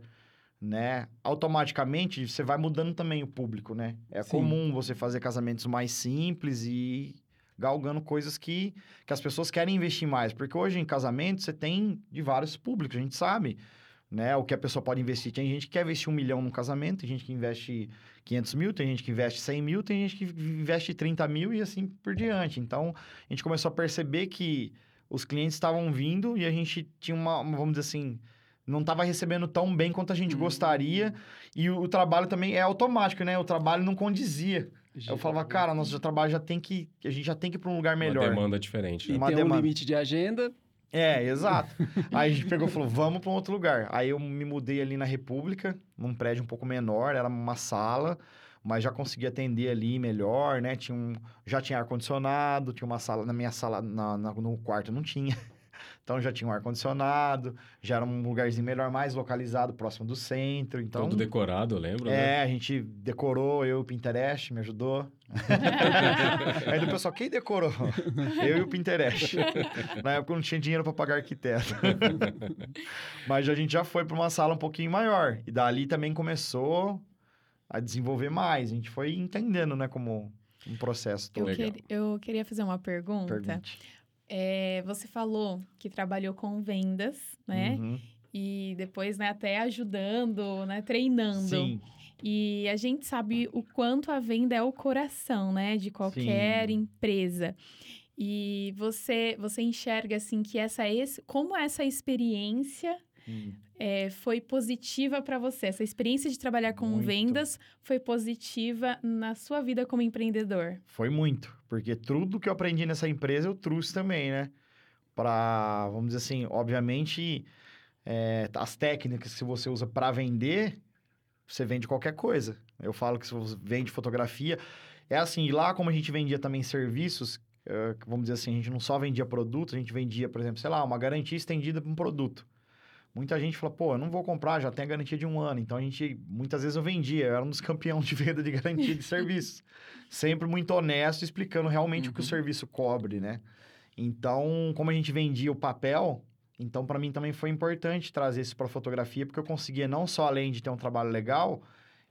né? Automaticamente, você vai mudando também o público, né? É Sim. comum você fazer casamentos mais simples e galgando coisas que, que as pessoas querem investir mais. Porque hoje em casamento você tem de vários públicos, a gente sabe né, o que a pessoa pode investir. Tem gente que quer investir um milhão num casamento, tem gente que investe 500 mil, tem gente que investe 100 mil, tem gente que investe 30 mil e assim por diante. Então, a gente começou a perceber que os clientes estavam vindo e a gente tinha uma, uma, vamos dizer assim, não estava recebendo tão bem quanto a gente Hum. gostaria. E o, o trabalho também é automático, né? O trabalho não condizia. Eu falava, cara, nosso trabalho já tem que. A gente já tem que ir para um lugar melhor. Uma demanda diferente. E né? uma tem um demanda. limite de agenda. É, exato. Aí a gente pegou e falou, vamos para um outro lugar. Aí eu me mudei ali na República, num prédio um pouco menor, era uma sala, mas já consegui atender ali melhor, né? Tinha um, já tinha ar-condicionado, tinha uma sala, na minha sala, na, na- no quarto não tinha. Então já tinha um ar-condicionado, já era um lugarzinho melhor, mais localizado, próximo do centro. Então, Todo decorado, eu lembro, né? é, a gente decorou, eu e o Pinterest me ajudou. Aí do pessoal, quem decorou? eu e o Pinterest. Na época eu não tinha dinheiro para pagar arquiteto. Mas a gente já foi para uma sala um pouquinho maior. E dali também começou a desenvolver mais. A gente foi entendendo, né, como um processo Eu, todo. Legal. quer- eu queria fazer uma pergunta. Pergunte. É, você falou que trabalhou com vendas, né? Uhum. E depois, né, até ajudando, né, treinando. Sim, E a gente sabe o quanto a venda é o coração, né, de qualquer Sim. empresa. E você, você enxerga assim que essa como essa experiência Hum. É, foi positiva para você? Essa experiência de trabalhar com Muito. vendas foi positiva na sua vida como empreendedor? Foi muito, porque tudo que eu aprendi nessa empresa eu trouxe também, né? Para, vamos dizer assim, obviamente, é, as técnicas que você usa para vender, você vende qualquer coisa. Eu falo que se você vende fotografia, é assim, lá como a gente vendia também serviços, vamos dizer assim, a gente não só vendia produtos, a gente vendia, por exemplo, sei lá, uma garantia estendida para um produto. Muita gente fala, pô, eu não vou comprar, já tem a garantia de um ano. Então a gente, muitas vezes eu vendia, eu era um dos campeões de venda de garantia de serviço. Sempre muito honesto, explicando realmente o que o Uhum. serviço cobre, né? Então, como a gente vendia o papel, então para mim também foi importante trazer isso para fotografia, porque eu conseguia não só além de ter um trabalho legal,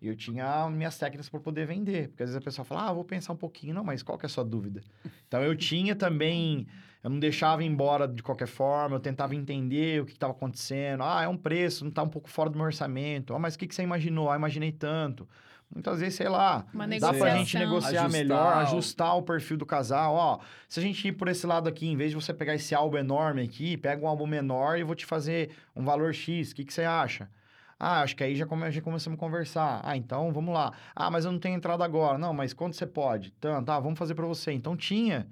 eu tinha minhas técnicas para poder vender. Porque às vezes a pessoa fala, ah, vou pensar um pouquinho. Não, mas qual que é a sua dúvida? Então eu tinha também, eu não deixava ir embora de qualquer forma, eu tentava entender o que estava acontecendo. Ah, é um preço, não está um pouco fora do meu orçamento. Ah, mas o que, que você imaginou? Ah, imaginei tanto. Muitas vezes, sei lá, Uma dá pra gente negociação. negociar Ajustar melhor, o- ajustar o perfil do casal. Ó, se a gente ir por esse lado aqui, em vez de você pegar esse álbum enorme aqui, pega um álbum menor e eu vou te fazer um valor X. O que, que você acha? Ah, acho que aí já, come, já começamos a conversar. Ah, então vamos lá. Ah, mas eu não tenho entrada agora. Não, mas quanto você pode? Tanto, ah, vamos fazer para você. Então tinha.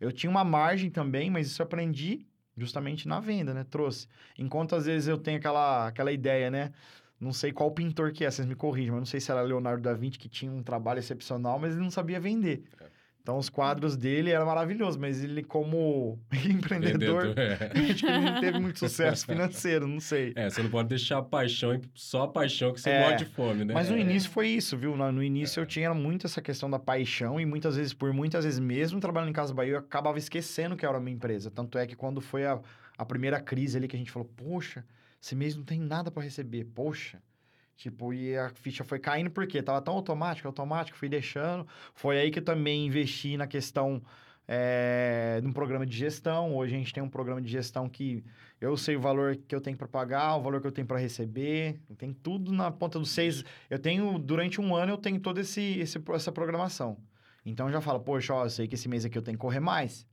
Eu tinha uma margem também, mas isso eu aprendi justamente na venda, né? Trouxe. Enquanto às vezes eu tenho aquela, aquela ideia, né? Não sei qual pintor que é, vocês me corrigem, mas não sei se era Leonardo da Vinci que tinha um trabalho excepcional, mas ele não sabia vender. Então os quadros dele eram maravilhosos, mas ele como empreendedor, Vendedor, é. acho que ele não teve muito sucesso financeiro, não sei. É, você não pode deixar a paixão, só a paixão que você É, morre de fome, né? Mas no É. início foi isso, viu? No, início eu tinha muito essa questão da paixão e muitas vezes, por muitas vezes mesmo trabalhando em Casa Bahia, eu acabava esquecendo que era uma empresa. Tanto é que quando foi a, a primeira crise ali que a gente falou, poxa, esse mês não tem nada para receber, poxa. Tipo, e a ficha foi caindo porque tava tão automático, automático, fui deixando. Foi aí que eu também investi na questão é, num programa de gestão. Hoje a gente tem um programa de gestão que eu sei o valor que eu tenho para pagar, o valor que eu tenho para receber, tem tudo na ponta dos seis. Eu tenho, durante um ano, eu tenho toda esse, esse, essa programação. Então eu já falo, poxa, ó, eu sei que esse mês aqui eu tenho que correr mais.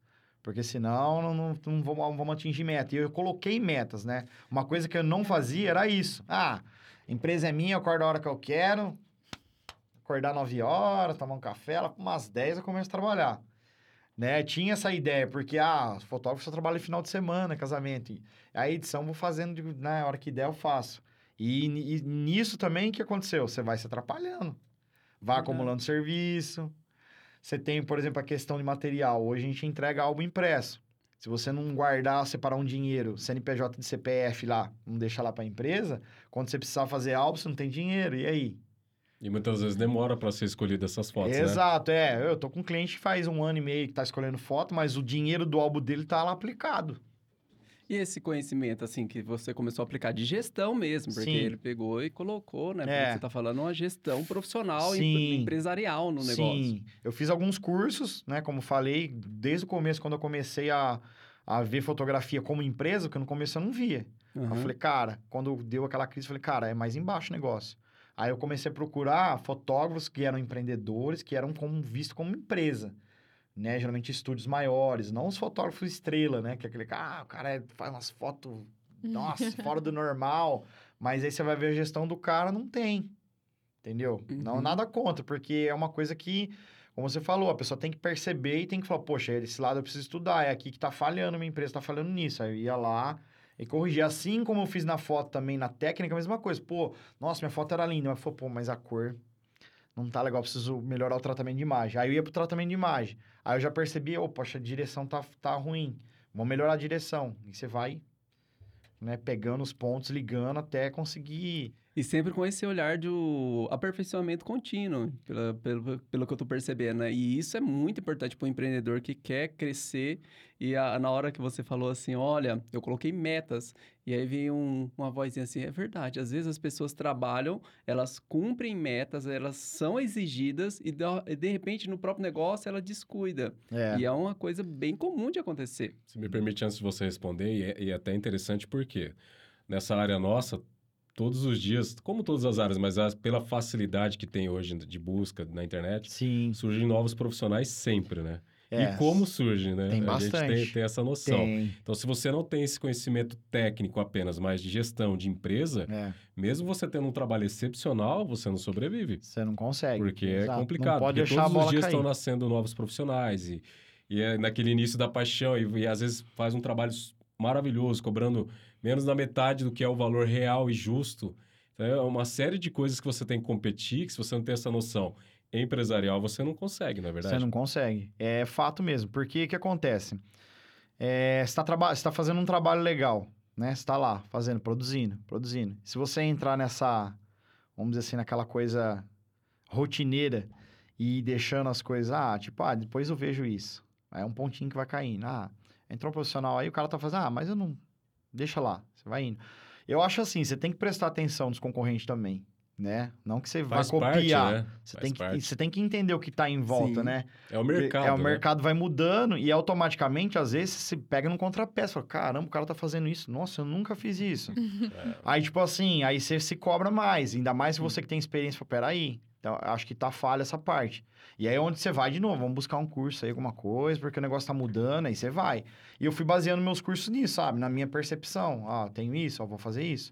Porque senão não, não, não vamos, vamos atingir meta. E eu coloquei metas, né? Uma coisa que eu não fazia era isso. Ah, empresa é minha, eu acordo a hora que eu quero, acordar 9 horas, tomar um café, lá umas 10 eu começo a trabalhar. Né? Tinha essa ideia, porque, ah, fotógrafo só trabalha final de semana, casamento. A edição eu vou fazendo, na né, hora que der eu faço. E, e nisso também, o que aconteceu? Você vai se atrapalhando. Vai acumulando serviço, você tem, por exemplo, a questão de material. Hoje a gente entrega álbum impresso. Se você não guardar, separar um dinheiro, CNPJ de CPF lá, não deixar lá para a empresa, quando você precisar fazer álbum, você não tem dinheiro. E aí? E muitas vezes demora para ser escolhida essas fotos, Exato, né? é. Eu tô com um cliente que faz um ano e meio que tá escolhendo foto, mas o dinheiro do álbum dele tá lá aplicado. E esse conhecimento, assim, que você começou a aplicar de gestão mesmo, porque Sim. ele pegou e colocou, né? Porque é. você está falando uma gestão profissional Sim. empresarial no negócio. Sim, eu fiz alguns cursos, né? Como falei, desde o começo, quando eu comecei a, a ver fotografia como empresa, que no começo eu não via. Uhum. Eu falei, cara, quando deu aquela crise, eu falei, cara, é mais embaixo o negócio. Aí eu comecei a procurar fotógrafos que eram empreendedores, que eram como, visto como empresa né? Geralmente estúdios maiores, não os fotógrafos estrela, né? Que é aquele cara, ah, o cara é, faz umas fotos, nossa, fora do normal. Mas aí você vai ver a gestão do cara, não tem. Entendeu? Uhum. Não, nada contra, porque é uma coisa que, como você falou, a pessoa tem que perceber e tem que falar, poxa, esse lado eu preciso estudar, é aqui que tá falhando, minha empresa tá falhando nisso. Aí eu ia lá e corrigir. Assim como eu fiz na foto também, na técnica, a mesma coisa. Pô, nossa, minha foto era linda, mas falou, pô, mas a cor não tá legal, preciso melhorar o tratamento de imagem. Aí eu ia pro tratamento de imagem. Aí eu já percebi, oh, poxa, a direção tá, tá ruim. Vamos melhorar a direção. E você vai, né, pegando os pontos, ligando até conseguir e sempre com esse olhar de aperfeiçoamento contínuo, pelo, pelo, pelo que eu estou percebendo. Né? E isso é muito importante para o empreendedor que quer crescer. E a, na hora que você falou assim, olha, eu coloquei metas. E aí vem um, uma vozinha assim, é verdade. Às vezes as pessoas trabalham, elas cumprem metas, elas são exigidas e de, de repente no próprio negócio ela descuida. É. E é uma coisa bem comum de acontecer. Se me permite, antes de você responder, e é, e é até interessante porque nessa área nossa todos os dias, como todas as áreas, mas as, pela facilidade que tem hoje de busca na internet, Sim. surgem novos profissionais sempre, né? É. E como surge, né? Tem bastante. A gente tem, tem essa noção. Tem. Então, se você não tem esse conhecimento técnico apenas, mas de gestão de empresa, é. mesmo você tendo um trabalho excepcional, você não sobrevive. Você não consegue. Porque é Exato. é complicado. Não pode porque todos os dias cair. estão nascendo novos profissionais e, e é naquele início da paixão e, e às vezes faz um trabalho maravilhoso, cobrando menos da metade do que é o valor real e justo. Então, é uma série de coisas que você tem que competir, que se você não tem essa noção empresarial, você não consegue, na é verdade. Você não consegue. É fato mesmo. Porque o que acontece? É, você está tá fazendo um trabalho legal, né? Você está lá, fazendo, produzindo, produzindo. Se você entrar nessa, vamos dizer assim, naquela coisa rotineira e deixando as coisas, ah, tipo, ah, depois eu vejo isso. É um pontinho que vai caindo. Ah, entrou um profissional aí, o cara tá fazendo, ah, mas eu não, deixa lá, você vai indo. Eu acho assim, você tem que prestar atenção nos concorrentes também, né? Não que você Faz vá copiar. Parte, né? Você, tem que, você tem que entender o que está em volta, Sim. né? É o mercado. É, o né? mercado vai mudando e automaticamente, às vezes, você pega num contrapeso. Fala, caramba, o cara tá fazendo isso. Nossa, eu nunca fiz isso. é. Aí, tipo assim, aí você se cobra mais. Ainda mais se você que tem experiência. Fala, peraí, então, acho que tá falha essa parte. E aí é onde você vai de novo, vamos buscar um curso aí, alguma coisa, porque o negócio tá mudando, aí você vai. E eu fui baseando meus cursos nisso, sabe? Na minha percepção. Ah, tenho isso, ó, vou fazer isso.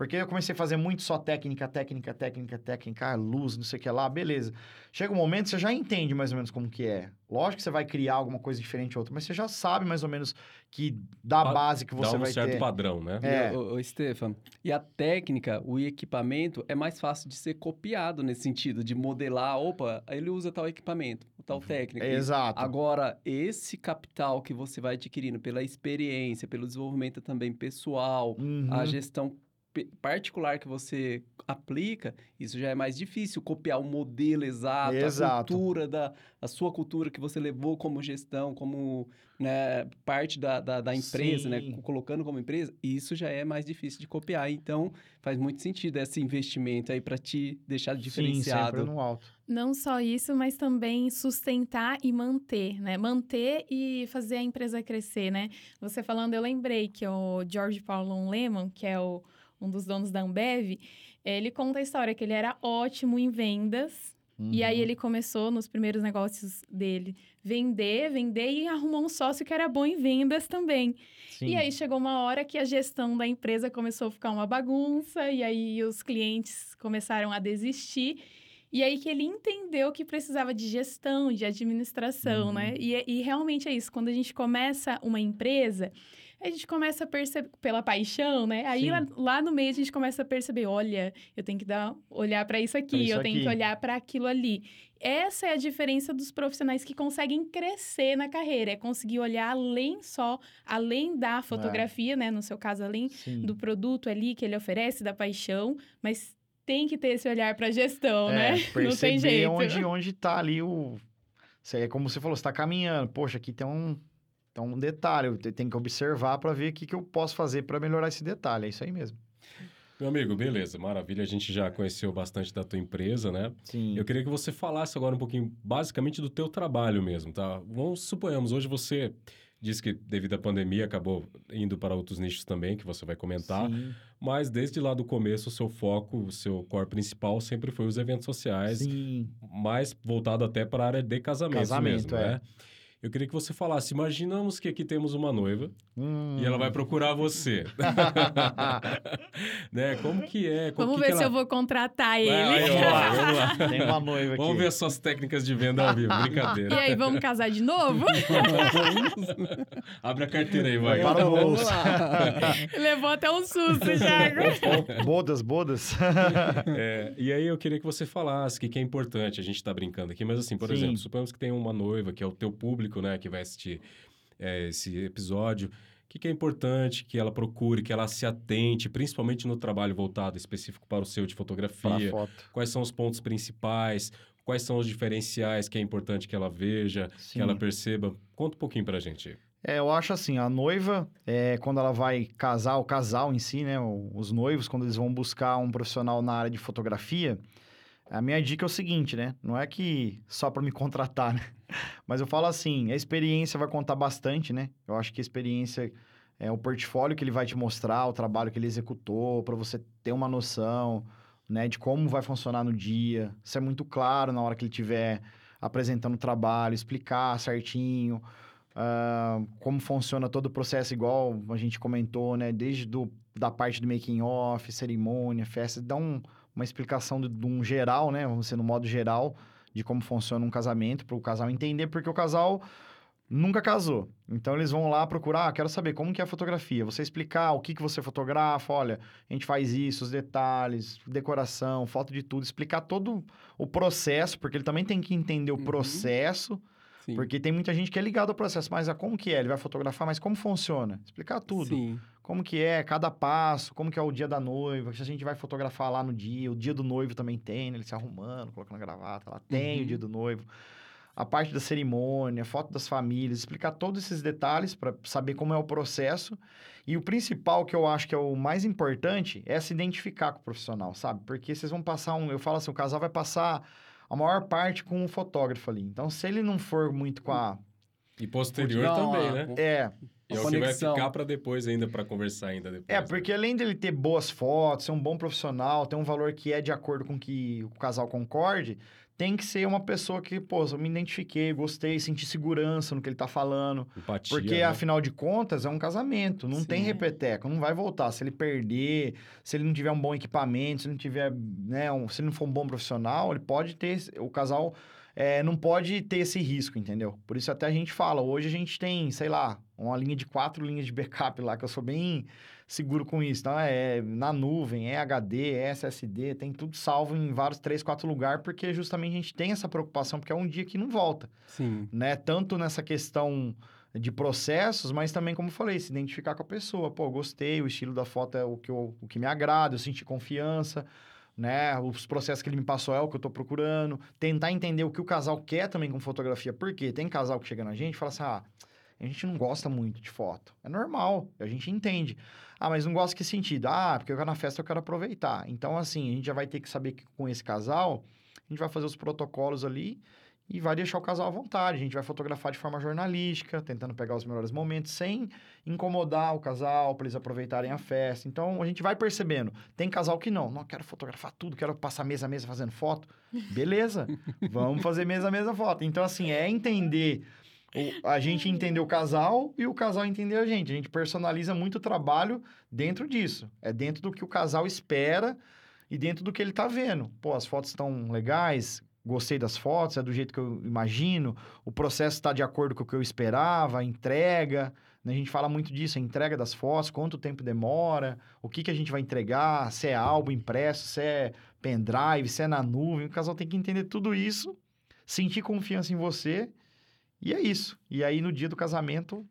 Porque eu comecei a fazer muito só técnica, técnica, técnica, técnica, luz, não sei o que lá, beleza. Chega um momento, você já entende mais ou menos como que é. Lógico que você vai criar alguma coisa diferente ou outra, mas você já sabe mais ou menos que da pa base que você dá um vai certo ter. padrão, né? É. O, o, Stefan, e a técnica, o equipamento é mais fácil de ser copiado nesse sentido, de modelar, opa, ele usa tal equipamento, tal uhum. técnica. É, exato. Agora, esse capital que você vai adquirindo pela experiência, pelo desenvolvimento também pessoal, uhum. a gestão particular que você aplica, isso já é mais difícil, copiar o modelo exato, a Exato. cultura da a sua cultura que você levou como gestão, como né, parte da, da, da empresa, né, Sim. co- colocando como empresa, isso já é mais difícil de copiar. Então, faz muito sentido esse investimento aí para te deixar Sim, diferenciado. sempre no alto. Não só isso, mas também sustentar e manter, né? Manter e fazer a empresa crescer, né? Você falando, eu lembrei que o George Paulon Lemon, que é o, um dos donos da Ambev, ele conta a história que ele era ótimo em vendas. E aí Uhum. ele começou nos primeiros negócios dele vender, vender e arrumou um sócio que era bom em vendas também. Sim. E aí chegou uma hora que a gestão da empresa começou a ficar uma bagunça, e aí os clientes começaram a desistir. E aí que ele entendeu que precisava de gestão, de administração, Uhum. né? E, e realmente é isso. Quando a gente começa uma empresa, a gente começa a perceber pela paixão, né? Aí lá, lá no meio a gente começa a perceber, olha, eu tenho que dar olhar para isso aqui, isso eu tenho que aqui. olhar para aquilo ali. Essa é a diferença dos profissionais que conseguem crescer na carreira, é conseguir olhar além só, além da fotografia, né? No seu caso, além Sim. do produto ali que ele oferece, da paixão, mas tem que ter esse olhar para gestão, É, né? Não tem perceber jeito. onde, onde tá ali o... É como você falou, você tá caminhando. Poxa, aqui tem um, tem um detalhe. Eu te- tenho que observar para ver o que, que eu posso fazer para melhorar esse detalhe. É isso aí mesmo. Meu amigo, beleza, maravilha. A gente já conheceu bastante da tua empresa, né? Sim. Eu queria que você falasse agora um pouquinho, basicamente, do teu trabalho mesmo, tá? Vamos suponhamos, hoje você disse que devido à pandemia acabou indo para outros nichos também, que você vai comentar, Sim. mas desde lá do começo o seu foco, o seu core principal sempre foi os eventos sociais, Sim. mais voltado até para a área de casamento, Casamento, mesmo, é. né? Eu queria que você falasse, imaginamos que aqui temos uma noiva Hum. e ela vai procurar você. né? Como que é? Como Vamos que ver que se ela... eu vou contratar ele. Aí, vamos lá, vamos lá. Tem uma noiva aqui. Vamos ver as suas técnicas de venda ao vivo, E brincadeira. aí, vamos casar de novo? Abre a carteira aí, vai. Para o Então, vamos bolso. lá. Levou até um susto, Thiago. Bo- Bodas, bodas. É, e aí eu queria que você falasse o que, que é importante, a gente tá brincando aqui, mas assim, por Sim. exemplo, suponhamos que tem uma noiva, que é o teu público, né, que vai assistir é, esse episódio, o que, que é importante que ela procure, que ela se atente, principalmente no trabalho voltado específico para o seu de Para fotografia, foto. quais são os pontos principais, quais são os diferenciais que é importante que ela veja, que Sim. ela perceba. Conta um pouquinho pra gente. É, eu acho assim, a noiva, é, quando ela vai casar, o casal em si, né? Os noivos, quando eles vão buscar um profissional na área de fotografia, a minha dica é o seguinte, né? Não é que só para me contratar, né? Mas eu falo assim, a experiência vai contar bastante, né? Eu acho que a experiência é o portfólio que ele vai te mostrar, o trabalho que ele executou, para você ter uma noção, né, de como vai funcionar no dia. Isso é muito claro na hora que ele estiver apresentando o trabalho, explicar certinho ah, como funciona todo o processo, igual a gente comentou, né? Desde do, da parte do making off, cerimônia, festa, dá um- uma explicação de, de um geral, né? Vamos ser no modo geral de como funciona um casamento, para o casal entender, porque o casal nunca casou. Então eles vão lá procurar, ah, quero saber como que é a fotografia. Você explicar o que, que você fotografa, olha, a gente faz isso, os detalhes, decoração, foto de tudo, explicar todo o processo, porque ele também tem que entender o Uhum. processo Sim. porque tem muita gente que é ligado ao processo, mas a como que é? Ele vai fotografar, mas como funciona? Explicar tudo. Sim. Como que é, cada passo, como que é o dia da noiva, se a gente vai fotografar lá no dia, o dia do noivo também tem, né? Ele se arrumando, colocando a gravata lá, tem Uhum. o dia do noivo. A parte da cerimônia, foto das famílias, explicar todos esses detalhes para saber como é o processo. E o principal que eu acho que é o mais importante é se identificar com o profissional, sabe? Porque vocês vão passar um, eu falo assim, o casal vai passar a maior parte com o fotógrafo ali. Então, se ele não for muito com a E posterior Não, também, a- né? é, E é o que vai ficar para depois ainda, para conversar ainda depois. É, né? porque além dele ter boas fotos, ser um bom profissional, ter um valor que é de acordo com que o casal concorde, tem que ser uma pessoa que, pô, eu me identifiquei, gostei, senti segurança no que ele tá falando. Empatia, Porque, né? afinal de contas, é um casamento, não tem Sim. repeteco, não vai voltar. Se ele perder, se ele não tiver um bom equipamento, se ele não tiver, né, um- se ele não for um bom profissional, ele pode ter, o casal é, não pode ter esse risco, entendeu? Por isso até a gente fala, hoje a gente tem, sei lá, uma linha de quatro linhas de backup lá, que eu sou bem seguro com isso. Então, é na nuvem, é HD, é SSD, tem tudo salvo em vários, três, quatro lugares, porque justamente a gente tem essa preocupação, porque é um dia que não volta Sim. né? Tanto nessa questão de processos, mas também, como eu falei, se identificar com a pessoa. Pô, gostei, o estilo da foto é o que, eu, o que me agrada, eu senti confiança, né? Os processos que ele me passou é o que eu tô procurando. Tentar entender o que o casal quer também com fotografia. Por quê? Tem casal que chega na gente e fala assim, ah, a gente não gosta muito de foto. É normal, a gente entende. Ah, mas não gosta que sentido? Ah, porque eu quero na festa eu quero aproveitar. Então, assim, a gente já vai ter que saber que com esse casal, a gente vai fazer os protocolos ali e vai deixar o casal à vontade. A gente vai fotografar de forma jornalística, tentando pegar os melhores momentos, sem incomodar o casal, para eles aproveitarem a festa. Então, a gente vai percebendo. Tem casal que não. Não, quero fotografar tudo, quero passar mesa a mesa fazendo foto. Beleza, vamos fazer mesa a mesa foto. Então, assim, é entender... O, a gente entender o casal e o casal entender a gente. A gente personaliza muito o trabalho dentro disso. É dentro do que o casal espera e dentro do que ele tá vendo. Pô, as fotos estão legais, gostei das fotos, é do jeito que eu imagino, o processo está de acordo com o que eu esperava, a entrega. Né? A gente fala muito disso, a entrega das fotos, quanto tempo demora, o que, que a gente vai entregar, se é álbum impresso, se é pendrive, se é na nuvem. O casal tem que entender tudo isso, sentir confiança em você e é isso. E aí, no dia do casamento,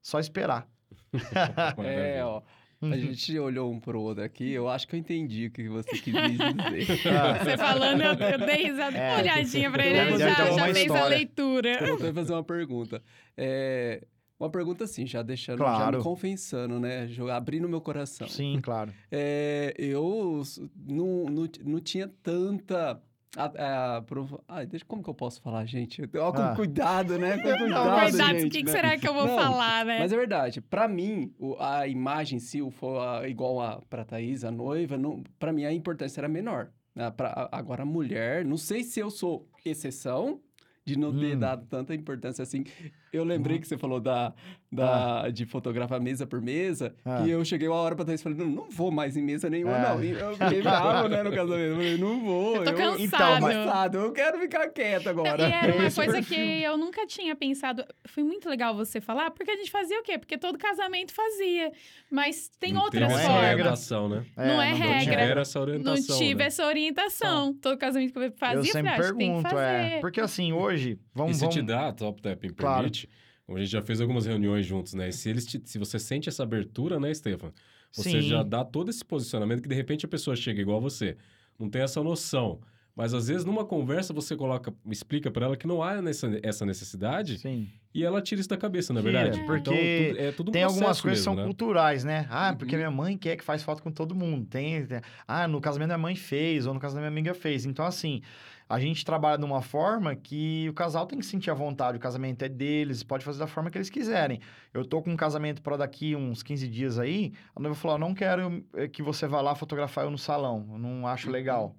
só esperar. é, ó. A Uhum. gente olhou um pro outro aqui, eu acho que eu entendi o que você quis dizer. Ah, Você falando, eu, eu dei risada, É. uma olhadinha pra ele, já já, já fez a história. leitura. Eu vou fazer uma pergunta. É, uma pergunta assim, já deixando, já Claro. me confessando, né? Abrindo meu coração. sim, claro. É, eu não, não, não tinha tanta. A, a, provo- Ai, deixa, como que eu posso falar, gente? Ó, com Ah. cuidado, né? Com cuidado, Cuidado, o gente, que, que né? será que eu vou Não, falar, né? Mas é verdade. Pra mim, o- a imagem, se o for a- igual a pra Thaís, a noiva, não, pra mim a importância era menor. Ah, pra- agora, a mulher, não sei se eu sou exceção de não ter Hum. dado tanta importância assim. Eu lembrei Hum. que você falou da, da, de fotografar mesa por mesa, Ah. e eu cheguei uma hora pra Thaís e falei, não, não vou mais em mesa nenhuma, É. não. E eu fiquei bravo, né, no casamento. Eu falei, não vou. Eu tô cansado. Então, mas cansado, eu quero ficar quieto agora. E era uma coisa que eu nunca tinha pensado. Foi muito legal você falar, porque a gente fazia o quê? Porque todo casamento fazia. Mas tem Não outras teve essa formas. orientação, né? Não é Não regra. tiveram essa Não orientação. tive né? essa orientação. Todo casamento que eu fazia, eu eu sempre falei, ah, você tem que pergunto, fazer. é. Porque assim, hoje, E vamos. se vamos... te dá, Top Tapping Claro. permite, a gente já fez algumas reuniões juntos, né? E se, eles te- se você sente essa abertura, né, Stefan? Você Sim. já dá todo esse posicionamento que de repente a pessoa chega igual você. Não tem essa noção. Mas às vezes numa conversa você coloca, explica para ela que não há nessa, essa necessidade Sim. e ela tira isso da cabeça, na é verdade. porque Então, tudo- é tudo um tem algumas coisas que são mesmo, né? culturais, né? Ah, porque Uhum. minha mãe quer que faz foto com todo mundo. Tem, tem- Ah, no casamento da minha mãe fez, ou no casamento da minha amiga fez. Então, assim, a gente trabalha de uma forma que o casal tem que sentir à vontade. O casamento é deles, pode fazer da forma que eles quiserem. Eu tô com um casamento para daqui uns 15 dias aí, a noiva falou: "Eu não quero eh, que você vá lá fotografar eu no salão. Eu não acho Uhum. legal.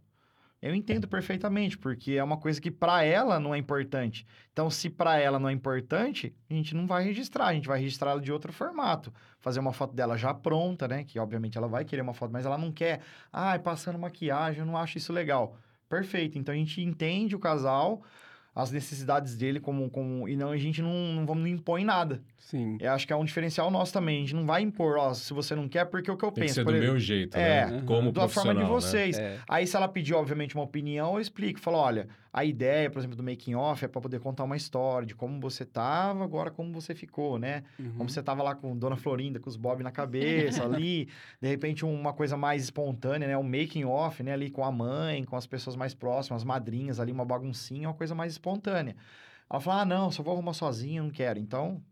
Eu entendo perfeitamente, porque é uma coisa que para ela não é importante. Então, se para ela não é importante, a gente não vai registrar, a gente vai registrar ela de outro formato. Fazer uma foto dela já pronta, né? Que obviamente ela vai querer uma foto, mas ela não quer. Ai, passando maquiagem, eu não acho isso legal. Perfeito. Então a gente entende o casal, as necessidades dele como. como e não, a gente não, não vamos não impõe nada. Sim. Eu acho que é um diferencial nosso também. A gente não vai impor, ó, se você não quer, porque é o que eu Tem que penso. ser por do exemplo, meu jeito, É, né? Como da forma de né? vocês. É. Aí, se ela pedir, obviamente, uma opinião, eu explico. Falo, olha, a ideia, por exemplo, do making off é para poder contar uma história de como você tava, agora como você ficou, né? Uhum. Como você tava lá com Dona Florinda, com os bob na cabeça ali, de repente uma coisa mais espontânea, né? Um making off, né? Ali com a mãe, com as pessoas mais próximas, as madrinhas ali, uma baguncinha, uma coisa mais espontânea. Ela fala, ah, não, só vou arrumar sozinha, não quero. Então,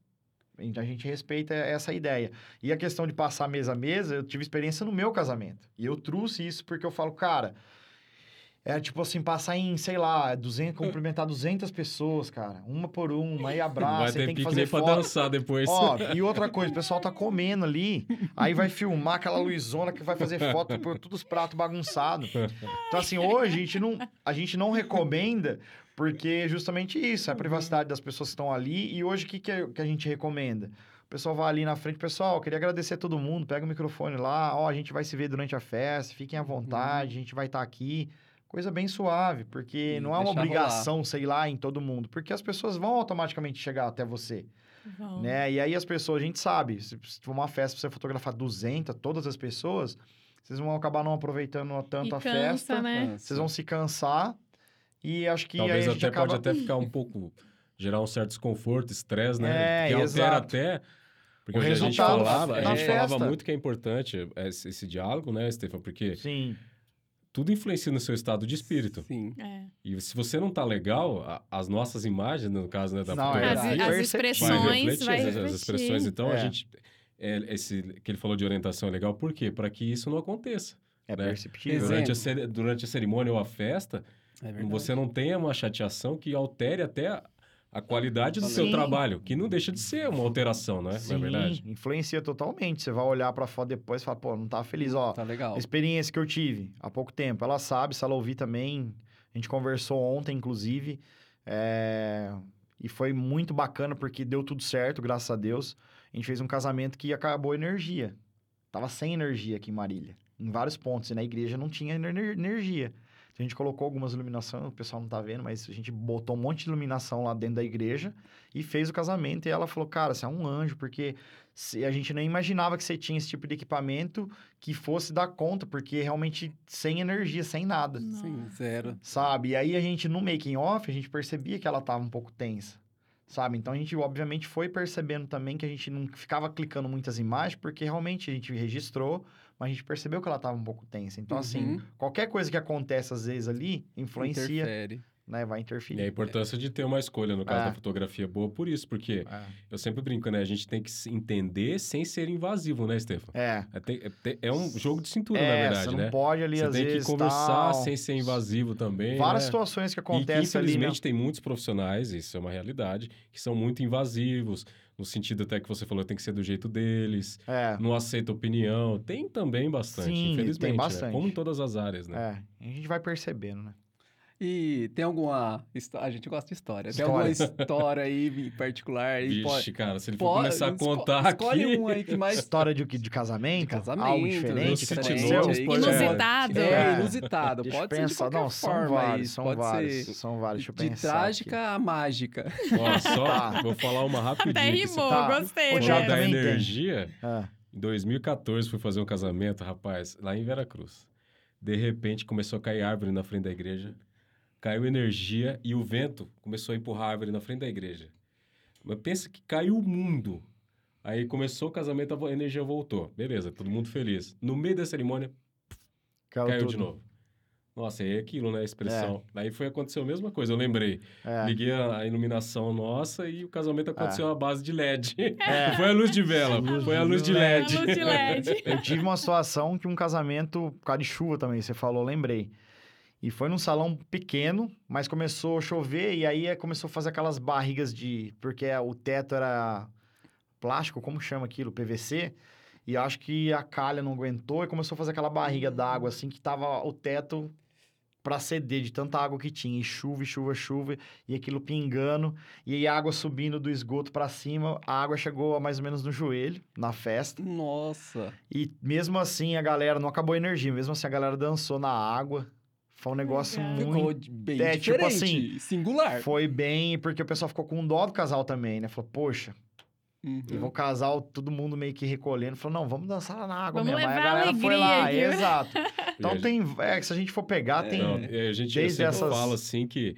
a gente respeita essa ideia. E a questão de passar mesa a mesa, eu tive experiência no meu casamento. E eu trouxe isso porque eu falo, cara, é tipo assim, passar em, sei lá, 200, cumprimentar 200 pessoas, cara. Uma por uma, aí abraça, vai ter tem que fazer nem pra foto. dançar depois. Ó, e outra coisa, o pessoal tá comendo ali, aí vai filmar aquela luzona que vai fazer foto por todos os pratos bagunçados. Então, assim, hoje a gente não, a gente não recomenda, porque é justamente isso, é a privacidade das pessoas que estão ali. E hoje, o que, que, é- que a gente recomenda? O pessoal vai ali na frente, pessoal, queria agradecer a todo mundo, pega o microfone lá, ó, a gente vai se ver durante a festa, fiquem à vontade, a gente vai estar aqui. Coisa bem suave, porque E não é uma obrigação, sei lá, em todo mundo, porque as pessoas vão automaticamente chegar até você Vão. né? E aí as pessoas, a gente sabe, se for uma festa pra você fotografar 200, todas as pessoas, vocês vão acabar não aproveitando tanto E a cansa, festa, né? Vocês vão se cansar e acho que aí Talvez a gente até acaba... pode até ficar um pouco gerar um certo desconforto, estresse, né? É, que altera exato. até. Porque O a gente falava, a gente falava muito que é importante esse, esse diálogo, né, Stefan? Porque Sim. Tudo influencia no seu estado de espírito. Sim. É. E se você não tá legal, a- as nossas imagens, no caso, né, da Não, é As, fotografia, as Perceptível. expressões vai refletir vai as- refletir. as expressões. Então, a É. gente... é, esse que ele falou de orientação é legal, por quê? Para que isso não aconteça. É Né? perceptível. Durante a, durante a cerimônia ou a festa, É você não tenha uma chateação que altere até a, qualidade do seu Sim. trabalho, que não deixa de ser uma alteração, né? Sim, Não é verdade? influencia totalmente. Você vai olhar pra foto depois e fala, pô, não tá feliz, ó. Tá legal. A experiência que eu tive há pouco tempo, ela sabe, se ela ouvir também. A gente conversou ontem, inclusive. é, E foi muito bacana porque deu tudo certo, graças a Deus. A gente fez um casamento que acabou a energia. Tava sem energia aqui em Marília. Em vários pontos. E na igreja não tinha ener- energia. A gente colocou algumas iluminações, o pessoal não tá vendo, mas a gente botou um monte de iluminação lá dentro da igreja e fez o casamento. E ela falou, cara, você é um anjo, porque se- a gente nem imaginava que você tinha esse tipo de equipamento que fosse dar conta, porque realmente sem energia, sem nada, Sim, zero. sabe? E aí a gente, no making off, a gente percebia que ela tava um pouco tensa, sabe? Então a gente, obviamente, foi percebendo também que a gente não ficava clicando muitas imagens, porque realmente a gente registrou, mas a gente percebeu que ela tava um pouco tensa. Então, assim, Uhum. qualquer coisa que acontece às vezes ali, influencia, Interfere. né? Vai E interferir. a importância de ter uma escolha, no caso É. da fotografia boa, por isso, porque É. eu sempre brinco, né? A gente tem que se entender sem ser invasivo, né, Stefan? É. É, tem- é é um jogo de cintura, na É, verdade, você não né? pode ali, Você às tem vezes, que conversar tal. sem ser invasivo também. Várias né? situações que E que, acontecem ali, né? infelizmente, tem muitos profissionais, isso é uma realidade, que são muito invasivos, no sentido até que você falou, tem que ser do jeito deles, É. não aceita opinião. Tem também bastante, Sim, infelizmente. tem né? bastante. Como em todas as áreas, né? É, a gente vai percebendo, né? E tem alguma. A gente gosta de história. Tem História. alguma história aí em particular? Vixe, pode- cara, se ele for pode- começar a contar escolhe aqui... um aí que mais. História de, o de casamento? De casamento, Algo diferente que aconteceu? Inusitado. É, É. inusitado. Deixa Pode ser de pensar. qualquer Não, são forma. vários, isso são pode vários. ser São vários, deixa eu de pensar. trágica a mágica. Ó, só Tá. vou falar uma rapidinho. Até rimou, tá- gostei, Thiago né? da tem. energia. Aqui. Ah, Em 2014, fui fazer um casamento, rapaz, lá em Veracruz. De repente, começou a cair árvore na frente da igreja. Caiu energia e o vento começou a empurrar a árvore na frente da igreja. Mas pensa que caiu o mundo. Aí começou o casamento, a energia voltou. Beleza, todo mundo feliz. No meio da cerimônia, caiu, caiu de novo. Nossa, é aquilo, né? A expressão. Daí foi aconteceu a mesma coisa, eu lembrei. É. Liguei a, a iluminação nossa e o casamento aconteceu à base de LED. É. foi a luz de vela, foi a luz de A LED. luz de LED. Eu tive uma situação que um casamento, por causa de chuva também, você falou, lembrei. E foi num salão pequeno, mas começou a chover e aí eh, começou a fazer aquelas barrigas de. Porque o teto era plástico, como chama aquilo? PVC. E acho que a calha não aguentou e começou a fazer aquela barriga d'água, assim, que tava o teto pra ceder de tanta água que tinha. E chuva, e chuva, chuva, e aquilo pingando, e aí a água subindo do esgoto pra cima. A água chegou a mais ou menos no joelho, na festa. Nossa. E mesmo assim a galera não acabou a energia, mesmo assim a galera dançou na água. Foi um negócio Legal. Ficou muito. de- bem É, tipo assim, singular. Foi bem, porque o pessoal ficou com dó do casal também, né? Falou, poxa, Uhum. e o casal, todo mundo meio que recolhendo. Falou, não, vamos dançar lá na água Vamos mesmo. Aí a galera foi lá, alegria aqui. exato. Então tem. É, se a gente for pegar, tem. Não, e a gente desde sempre essas- fala assim que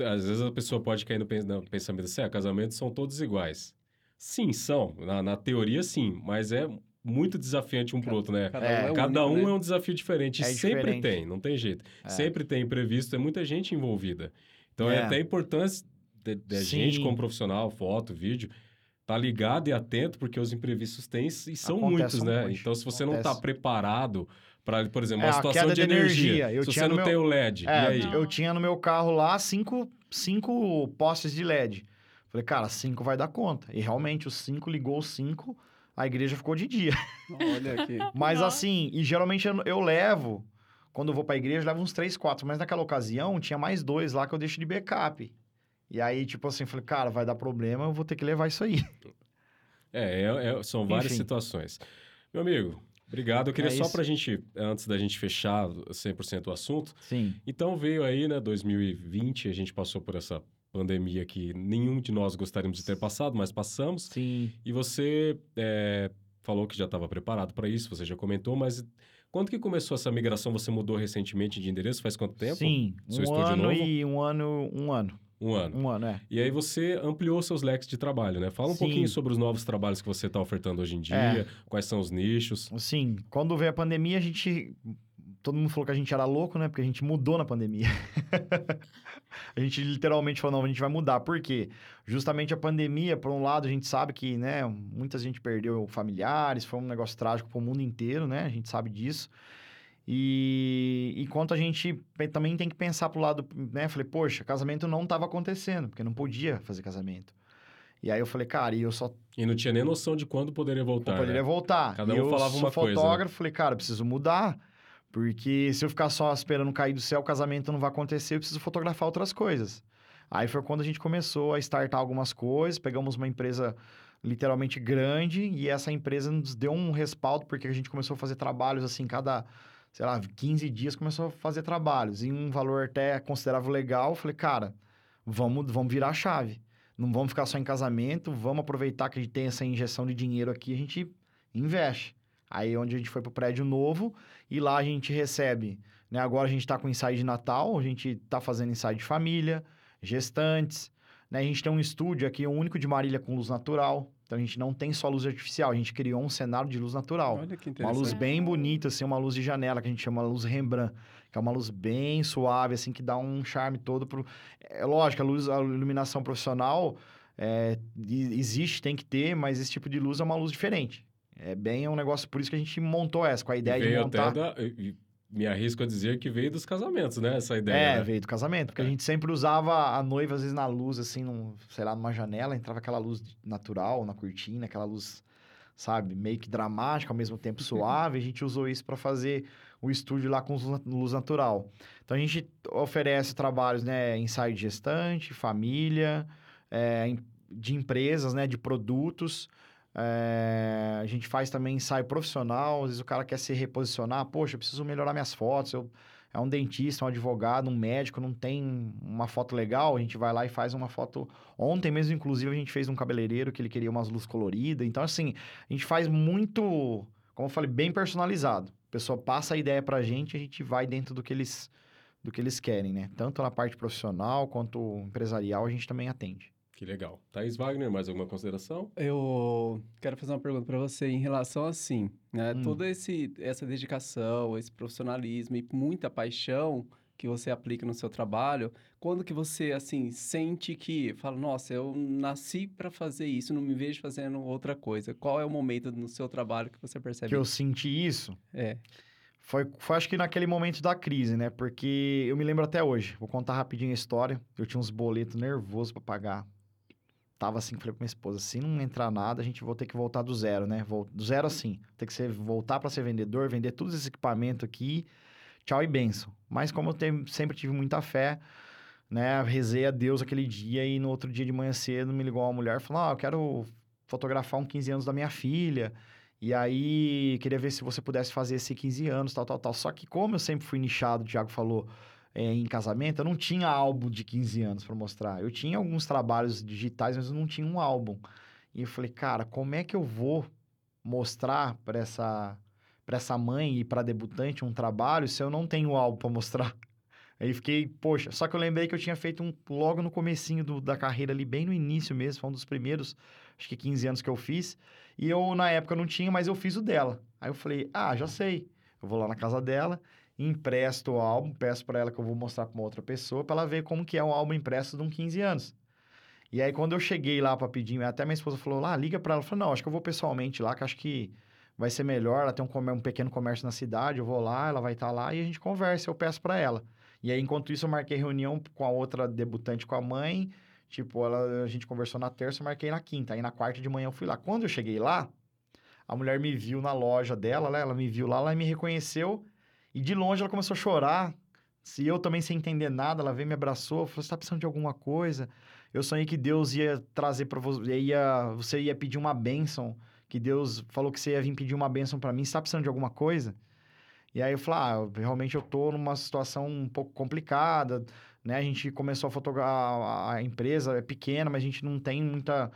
às vezes a pessoa pode cair no pensamento assim, ah, casamentos são todos iguais. Sim, são. Na, na teoria, sim, mas é muito desafiante um pro outro, né? Cada É, um, é Cada único, um né? é um desafio diferente. e É sempre diferente. tem, não tem jeito. É. Sempre tem imprevisto, é muita gente envolvida. Então é, É. até importante da Sim. gente como profissional, foto, vídeo, tá ligado e atento, porque os imprevistos têm e são Acontece muitos, um né? monte. Então, se você não tá Acontece. preparado para, por exemplo, É, uma a situação de de energia, energia. Eu se tinha você no não meu- tem o LED, É, e aí? Não. eu tinha no meu carro lá cinco, cinco postes de LED. Falei, cara, cinco vai dar conta. E realmente, os cinco ligou os cinco, a igreja ficou de dia. Olha aqui. Mas Nossa. assim, e geralmente eu, eu levo, quando eu vou pra igreja, eu levo uns três, quatro. Mas naquela ocasião, tinha mais dois lá que eu deixo de backup. E aí, tipo assim, eu falei, cara, vai dar problema, eu vou ter que levar isso aí. É, é- é- são várias Enfim. situações. Meu amigo, obrigado. Eu queria É só isso. pra gente, antes da gente fechar 100% o assunto, Sim. então veio aí, né, 2020, a gente passou por essa pandemia que nenhum de nós gostaríamos de ter passado, mas passamos. Sim. E você é, falou que já estava preparado para isso, você já comentou, mas quando que começou essa migração? Você mudou recentemente de endereço? Faz quanto tempo? Sim. Seu um ano novo? e um ano, um ano. Um ano. Um ano, é. E aí você ampliou seus leques de trabalho, né? Fala um Sim. pouquinho sobre os novos trabalhos que você está ofertando hoje em dia, É. quais são os nichos. Assim, quando veio a pandemia, a gente. Todo mundo falou que a gente era louco, né? Porque a gente mudou na pandemia. a gente literalmente falou, não, a gente vai mudar. Por quê? Justamente a pandemia, por um lado, a gente sabe que, né, muita gente perdeu familiares, foi um negócio trágico para o mundo inteiro, né? A gente sabe disso. E enquanto a gente também tem que pensar pro lado, né? Falei, poxa, casamento não estava acontecendo, porque não podia fazer casamento. E aí eu falei, cara, e eu só E não tinha nem noção de quando poderia voltar. eu poderia né? voltar. Cada E um eu falava sou uma coisa, né? fotógrafo, falei, cara, preciso mudar. Porque se eu ficar só esperando cair do céu, o casamento não vai acontecer, eu preciso fotografar outras coisas. Aí foi quando a gente começou a startar algumas coisas, pegamos uma empresa literalmente grande e essa empresa nos deu um respaldo porque a gente começou a fazer trabalhos assim, cada, sei lá, 15 dias começou a fazer trabalhos em um valor até considerável legal. Falei, cara, vamos, vamos virar a chave. Não vamos ficar só em casamento, vamos aproveitar que a gente tem essa injeção de dinheiro aqui, a gente investe. Aí é onde a gente foi pro prédio novo e lá a gente recebe, né? Agora a gente tá com ensaio de Natal, a gente tá fazendo ensaio de família, gestantes, né? A gente tem um estúdio aqui, o único de Marília com luz natural. Então a gente não tem só luz artificial, a gente criou um cenário de luz natural. Olha que Uma interessante. luz bem bonita, assim, uma luz de janela, que a gente chama luz Rembrandt, que é uma luz bem suave, assim, que dá um charme todo pro... É lógico, a luz, a iluminação profissional é, existe, tem que ter, mas esse tipo de luz é uma luz diferente. É bem um negócio, por isso que a gente montou essa, com a ideia de montar... até da... Me arrisco a dizer que veio dos casamentos, né? Essa ideia. É, né? veio do casamento, porque É. a gente sempre usava a noiva, às vezes, na luz, assim, num, sei lá, numa janela, entrava aquela luz natural na cortina, aquela luz, sabe, meio que dramática, ao mesmo tempo suave. a gente usou isso para fazer o estúdio lá com luz, natural. Então, a gente oferece trabalhos, né, ensaio de gestante, família, é, de empresas, né, de produtos. É, a gente faz também ensaio profissional, às vezes o cara quer se reposicionar, poxa, eu preciso melhorar minhas fotos, eu é um dentista, um advogado, um médico, não tem uma foto legal, a gente vai lá e faz uma foto. Ontem mesmo, inclusive, a gente fez um cabeleireiro que ele queria umas luzes coloridas. Então, assim, a gente faz muito, como eu falei, bem personalizado. A pessoa passa a ideia pra gente, a gente vai dentro do que eles, do que eles querem, né? Tanto na parte profissional quanto empresarial, a gente também atende. Que legal. Thaís Wagner, mais alguma consideração? Eu quero fazer uma pergunta para você em relação assim, né? Hum. Toda esse, essa dedicação, esse profissionalismo e muita paixão que você aplica no seu trabalho, quando que você assim sente que fala, nossa, eu nasci para fazer isso, não me vejo fazendo outra coisa. Qual é o momento no seu trabalho que você percebe? Que eu senti isso, É. Foi, foi acho que naquele momento da crise, né? Porque eu me lembro até hoje. Vou contar rapidinho a história. Eu tinha uns boletos nervosos pra pagar. Tava assim, falei pra minha esposa, se não entrar nada, a gente vai ter que voltar do zero, né? Do zero assim. Ter que ser, voltar pra ser vendedor, vender todos esses equipamentos aqui. Tchau e benção. Mas como eu te- sempre tive muita fé, né? Rezei a Deus aquele dia e no outro dia de manhã cedo me ligou uma mulher e falou: Ah, eu quero fotografar um 15 anos da minha filha. E aí, queria ver se você pudesse fazer esse 15 anos, tal, tal, tal. Só que como eu sempre fui nichado, o Thiago falou, é, em casamento, eu não tinha álbum de 15 anos para mostrar. Eu tinha alguns trabalhos digitais, mas eu não tinha um álbum. E eu falei, cara, como é que eu vou mostrar para essa para essa mãe e para debutante um trabalho se eu não tenho álbum para mostrar? Aí fiquei, poxa, só que eu lembrei que eu tinha feito um logo no comecinho do- da carreira ali, bem no início mesmo, foi um dos primeiros, acho que 15 anos que eu fiz. E eu, na época, não tinha, mas eu fiz o dela. Aí eu falei, ah, já sei. Eu vou lá na casa dela, empresto o álbum, peço para ela que eu vou mostrar para uma outra pessoa, para ela ver como que é um álbum impresso de um 15 anos. E aí, quando eu cheguei lá para pedir, até minha esposa falou, lá, liga para ela. Eu falei, não, acho que eu vou pessoalmente lá, que acho que vai ser melhor. Ela tem um, um pequeno comércio na cidade, eu vou lá, ela vai estar lá e a gente conversa, eu peço para ela. E aí, enquanto isso, eu marquei reunião com a outra debutante, com a mãe. Tipo, ela, a gente conversou na terça, eu marquei na quinta. Aí, na quarta de manhã, eu fui lá. Quando eu cheguei lá, a mulher me viu na loja dela, né? Ela me viu lá, ela me reconheceu. E de longe, ela começou a chorar. Se eu também sem entender nada, ela veio me abraçou, falou: Você tá precisando de alguma coisa? Eu sonhei que Deus ia trazer para você, ia, você ia pedir uma bênção, que Deus falou que você ia vir pedir uma bênção para mim. Você tá precisando de alguma coisa? E aí eu falei, ah, realmente eu tô numa situação um pouco complicada, né? A gente começou a fotografar, a empresa é pequena, mas a gente não tem muita,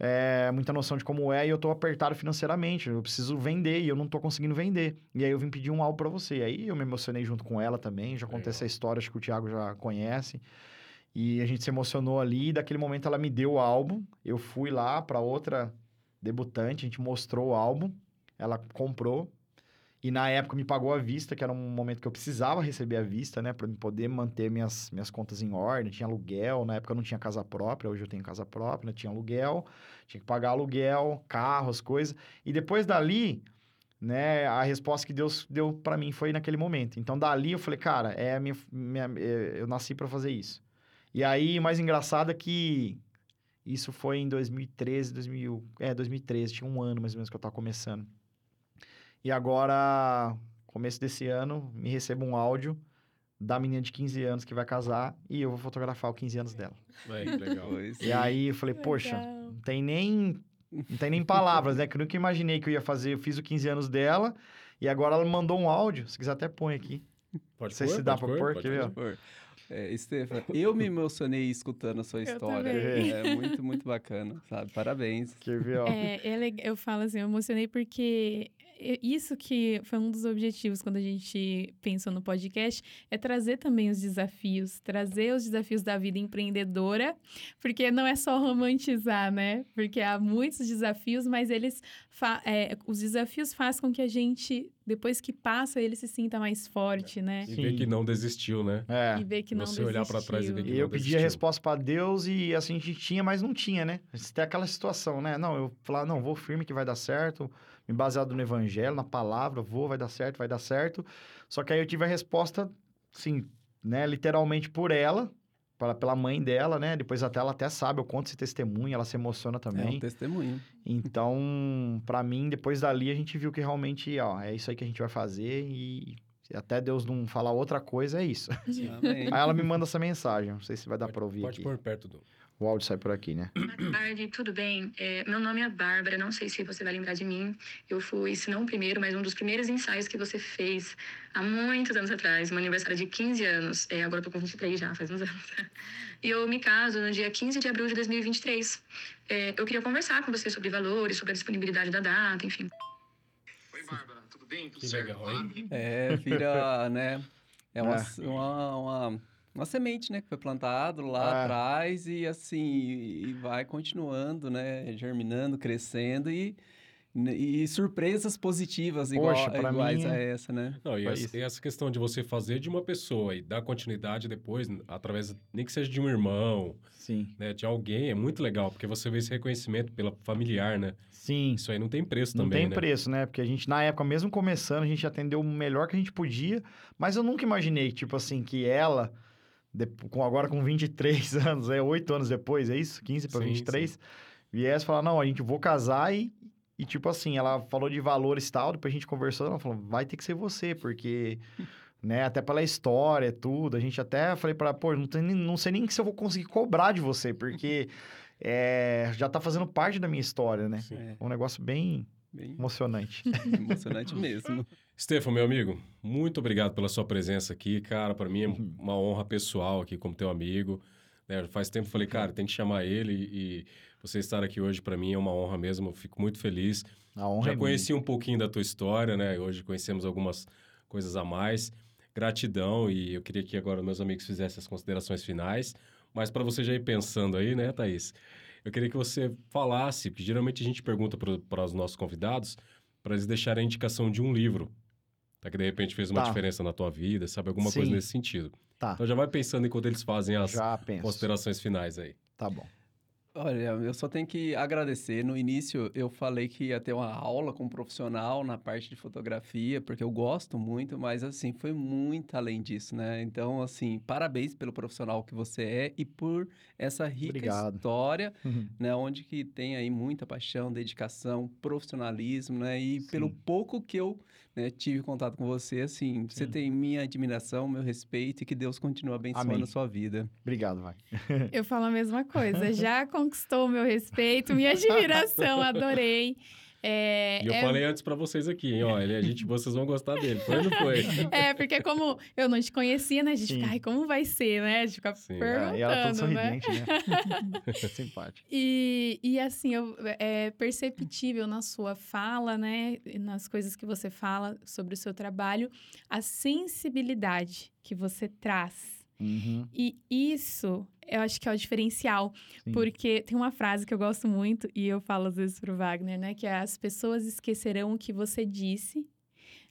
é, muita noção de como é e eu tô apertado financeiramente, eu preciso vender e eu não tô conseguindo vender. E aí eu vim pedir um álbum para você. Aí eu me emocionei junto com ela também, já contei Legal. essa história, acho que o Thiago já conhece. E a gente se emocionou ali, e daquele momento ela me deu o álbum. Eu fui lá para outra debutante, a gente mostrou o álbum, ela comprou. E na época me pagou à vista, que era um momento que eu precisava receber à vista, né? Para poder manter minhas, minhas contas em ordem. Tinha aluguel, na época eu não tinha casa própria, hoje eu tenho casa própria, né? Tinha aluguel, tinha que pagar aluguel, carro, as coisas. E depois dali, né? A resposta que Deus deu para mim foi naquele momento. Então dali eu falei, cara, é a minha, minha é, eu nasci para fazer isso. E aí o mais engraçado é que isso foi em 2013, 2000, é 2013, tinha um ano mais ou menos que eu tava começando. E agora, começo desse ano, me recebo um áudio da menina de 15 anos que vai casar e eu vou fotografar os 15 anos dela. Aí, que legal. E aí eu falei, poxa, Legal. não tem nem não tem nem palavras, né? Que eu nunca imaginei que eu ia fazer. Eu fiz os 15 anos dela e agora ela me mandou um áudio. Se quiser até põe aqui. Pode Não sei pôr, se dá pode pra pôr, pode quer ver, ó? pôr. Por- É, Stefan, eu me emocionei escutando a sua história. É muito, muito bacana, sabe? Parabéns. Quer ver, ó? É, é eu falo assim, eu emocionei porque é- isso que foi um dos objetivos quando a gente pensou no podcast, é trazer também os desafios, trazer os desafios da vida empreendedora, porque não é só romantizar, né? Porque há muitos desafios, mas eles fa- é, os desafios fazem com que a gente, depois que passa, ele se sinta mais forte, né? E ver Sim. que não desistiu, né? É. E ver que não Você olhar pra trás e ver desistiu. que E eu não pedi a desistiu. resposta pra Deus e assim a gente tinha, mas não tinha, né? Tem aquela situação, né? Não, eu falar, não, vou firme que vai dar certo, baseado no evangelho, na palavra, vou, vai dar certo, vai dar certo. Só que aí eu tive a resposta, sim, né, literalmente por ela, pela, pela mãe dela, né? Depois até ela até sabe, eu conto esse testemunho, ela se emociona É também. um testemunho. Então, pra mim, depois dali a gente viu que realmente, ó, é isso aí que a gente vai fazer e se até Deus não falar outra coisa, é isso. Amém. Aí ela me manda essa mensagem, não sei se vai dar Pode- pra ouvir Pode aqui. pôr perto do. O áudio sai por aqui, né? Boa tarde, tudo bem? É, meu nome é Bárbara, não sei se você vai lembrar de mim. Eu fui, se não o primeiro, mas um dos primeiros ensaios que você fez há muitos anos atrás, meu aniversário de 15 anos. É, agora eu tô com 23 já, faz uns anos. E eu me caso no dia 15 de abril de 2023. É, eu queria conversar com você sobre valores, sobre a disponibilidade da data, enfim. Oi, Bárbara, tudo bem? Tudo Que certo? legal, hein? É, vira, né? É uma, É. uma, uma, uma semente, né? Que foi plantado lá É. atrás e assim, e vai continuando, né? Germinando, crescendo e, e surpresas positivas igual, Poxa, pra iguais mim a é- essa, né? Não, e essa, e essa questão de você fazer de uma pessoa e dar continuidade depois, através, nem que seja de um irmão, Sim. né, de alguém, é muito legal, porque você vê esse reconhecimento pela familiar, né? Sim. Isso aí não tem preço Não também, tem né? preço, né? Porque a gente, na época, mesmo começando, a gente atendeu o melhor que a gente podia, mas eu nunca imaginei, tipo assim, que ela, com, agora com 23 anos, é 8 anos depois, é isso? 15 para Sim, 23, viesse falar, não, a gente vou casar e, e, tipo assim, ela falou de valores e tal, depois a gente conversou, ela falou, vai ter que ser você, porque, né, até pela história, tudo, a gente até, falei pra ela, pô, não, tem, não sei nem se eu vou conseguir cobrar de você, porque é, já tá fazendo parte da minha história, né? Sim. É, Um negócio bem bem emocionante. emocionante mesmo. Stefan, meu amigo, muito obrigado pela sua presença aqui, cara. Para mim é Uhum. uma honra pessoal aqui como teu amigo. né? Faz tempo que eu falei, cara, tem que chamar ele e você estar aqui hoje para mim é uma honra mesmo. Eu fico muito feliz. A honra Já é conheci um pouquinho da tua história, né? Hoje conhecemos algumas coisas a mais. Gratidão e eu queria que agora meus amigos fizessem as considerações finais. Mas para você já ir pensando aí, né, Thaís? Eu queria que você falasse, porque geralmente a gente pergunta para os nossos convidados para eles deixarem a indicação de um livro. Tá? Que de repente fez uma Tá. diferença na tua vida, sabe? Alguma coisa Sim. nesse sentido. Tá. Então já vai pensando enquanto eles fazem as considerações finais aí. Tá bom. Olha, eu só tenho que agradecer. No início eu falei que ia ter uma aula com um profissional na parte de fotografia, porque eu gosto muito, mas assim, foi muito além disso, né? Então, assim, parabéns pelo profissional que você é e por essa rica Obrigado. história, né? Onde que tem aí muita paixão, dedicação, profissionalismo, né? E pelo Sim. pouco que eu né, tive contato com você, assim, você Sim. tem minha admiração, meu respeito e que Deus continue abençoando Amém. a sua vida. Obrigado, vai. Eu falo a mesma coisa. Já conquistou o meu respeito, minha admiração, adorei. É, E eu é- falei antes para vocês aqui, hein? Ó, ele, a gente, vocês vão gostar dele. Foi ou não foi? É, porque como eu não te conhecia, né? A gente Sim. fica, ai, como vai ser, né? A gente fica Sim. perguntando, É, e ela toda né? sorridente, né? Simpática. E, e assim, eu, é perceptível na sua fala, né? Nas coisas que você fala sobre o seu trabalho, a sensibilidade que você traz. Uhum, E isso, eu acho que é o diferencial. sim. Porque tem uma frase que eu gosto muito e eu falo às vezes pro Wagner, né? Que é as pessoas esquecerão o que você disse,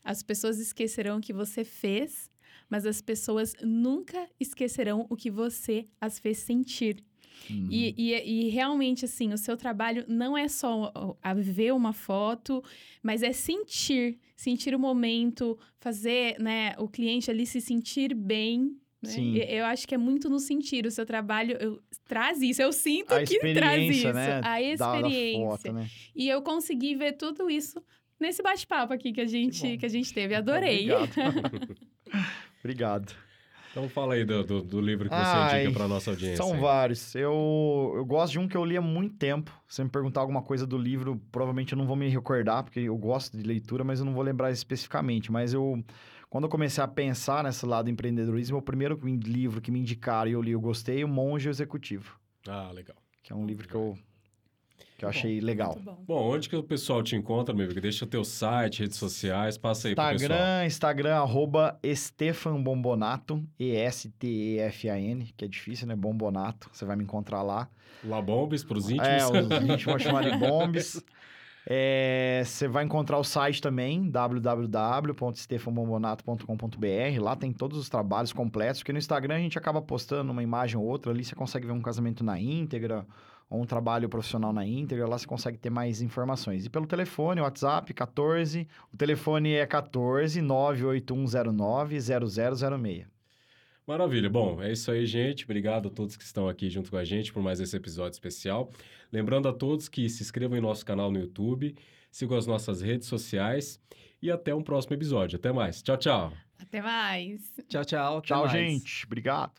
as pessoas esquecerão o que você fez, mas as pessoas nunca esquecerão o que você as fez sentir. Uhum. E, e, e realmente, assim, o seu trabalho não é só a ver uma foto, mas é sentir, sentir o momento, fazer né, o cliente ali se sentir bem. Né? Sim. Eu acho que é muito no sentir. O seu trabalho eu, traz isso. Eu sinto a que traz isso. experiência, né? A da- da experiência. foto, né? E eu consegui ver tudo isso nesse bate-papo aqui que a gente, bom. que a gente teve. Adorei. Obrigado. Obrigado. Então fala aí do, do, do livro que você Ai, indica para nossa audiência. São aí. vários. Eu, eu gosto de um que eu li há muito tempo. Se me perguntar alguma coisa do livro, provavelmente eu não vou me recordar, porque eu gosto de leitura, mas eu não vou lembrar especificamente. Mas eu, quando eu comecei a pensar nesse lado do empreendedorismo, o primeiro livro que me indicaram e eu li, eu gostei, O Monge Executivo, Ah, legal. que é um livro que eu, que eu Bom, achei legal. Muito bom. Bom, onde que o pessoal te encontra, meu amigo? Deixa o teu site, redes sociais, passa aí pro pessoal. Instagram, Instagram, arroba Estefan Bombonato, E-S-T-E-F-A-N, que é difícil, né? Bombonato, você vai me encontrar lá. Labombes pros íntimos. É, os íntimos vão chamar de bombes. É, Você vai encontrar o site também, www.stefanbombonato.com.br. Lá tem todos os trabalhos completos, porque no Instagram a gente acaba postando uma imagem ou outra ali, você consegue ver um casamento na íntegra, ou um trabalho profissional na íntegra, lá você consegue ter mais informações. E pelo telefone, WhatsApp, 14, o telefone é 14 98109 0006. Maravilha. Bom, é isso aí, gente. Obrigado a todos que estão aqui junto com a gente por mais esse episódio especial. Lembrando a todos que se inscrevam em nosso canal no YouTube, sigam as nossas redes sociais e até um próximo episódio. Até mais. Tchau, tchau. Até mais. Tchau, tchau. até Tchau, mais. gente. Obrigado.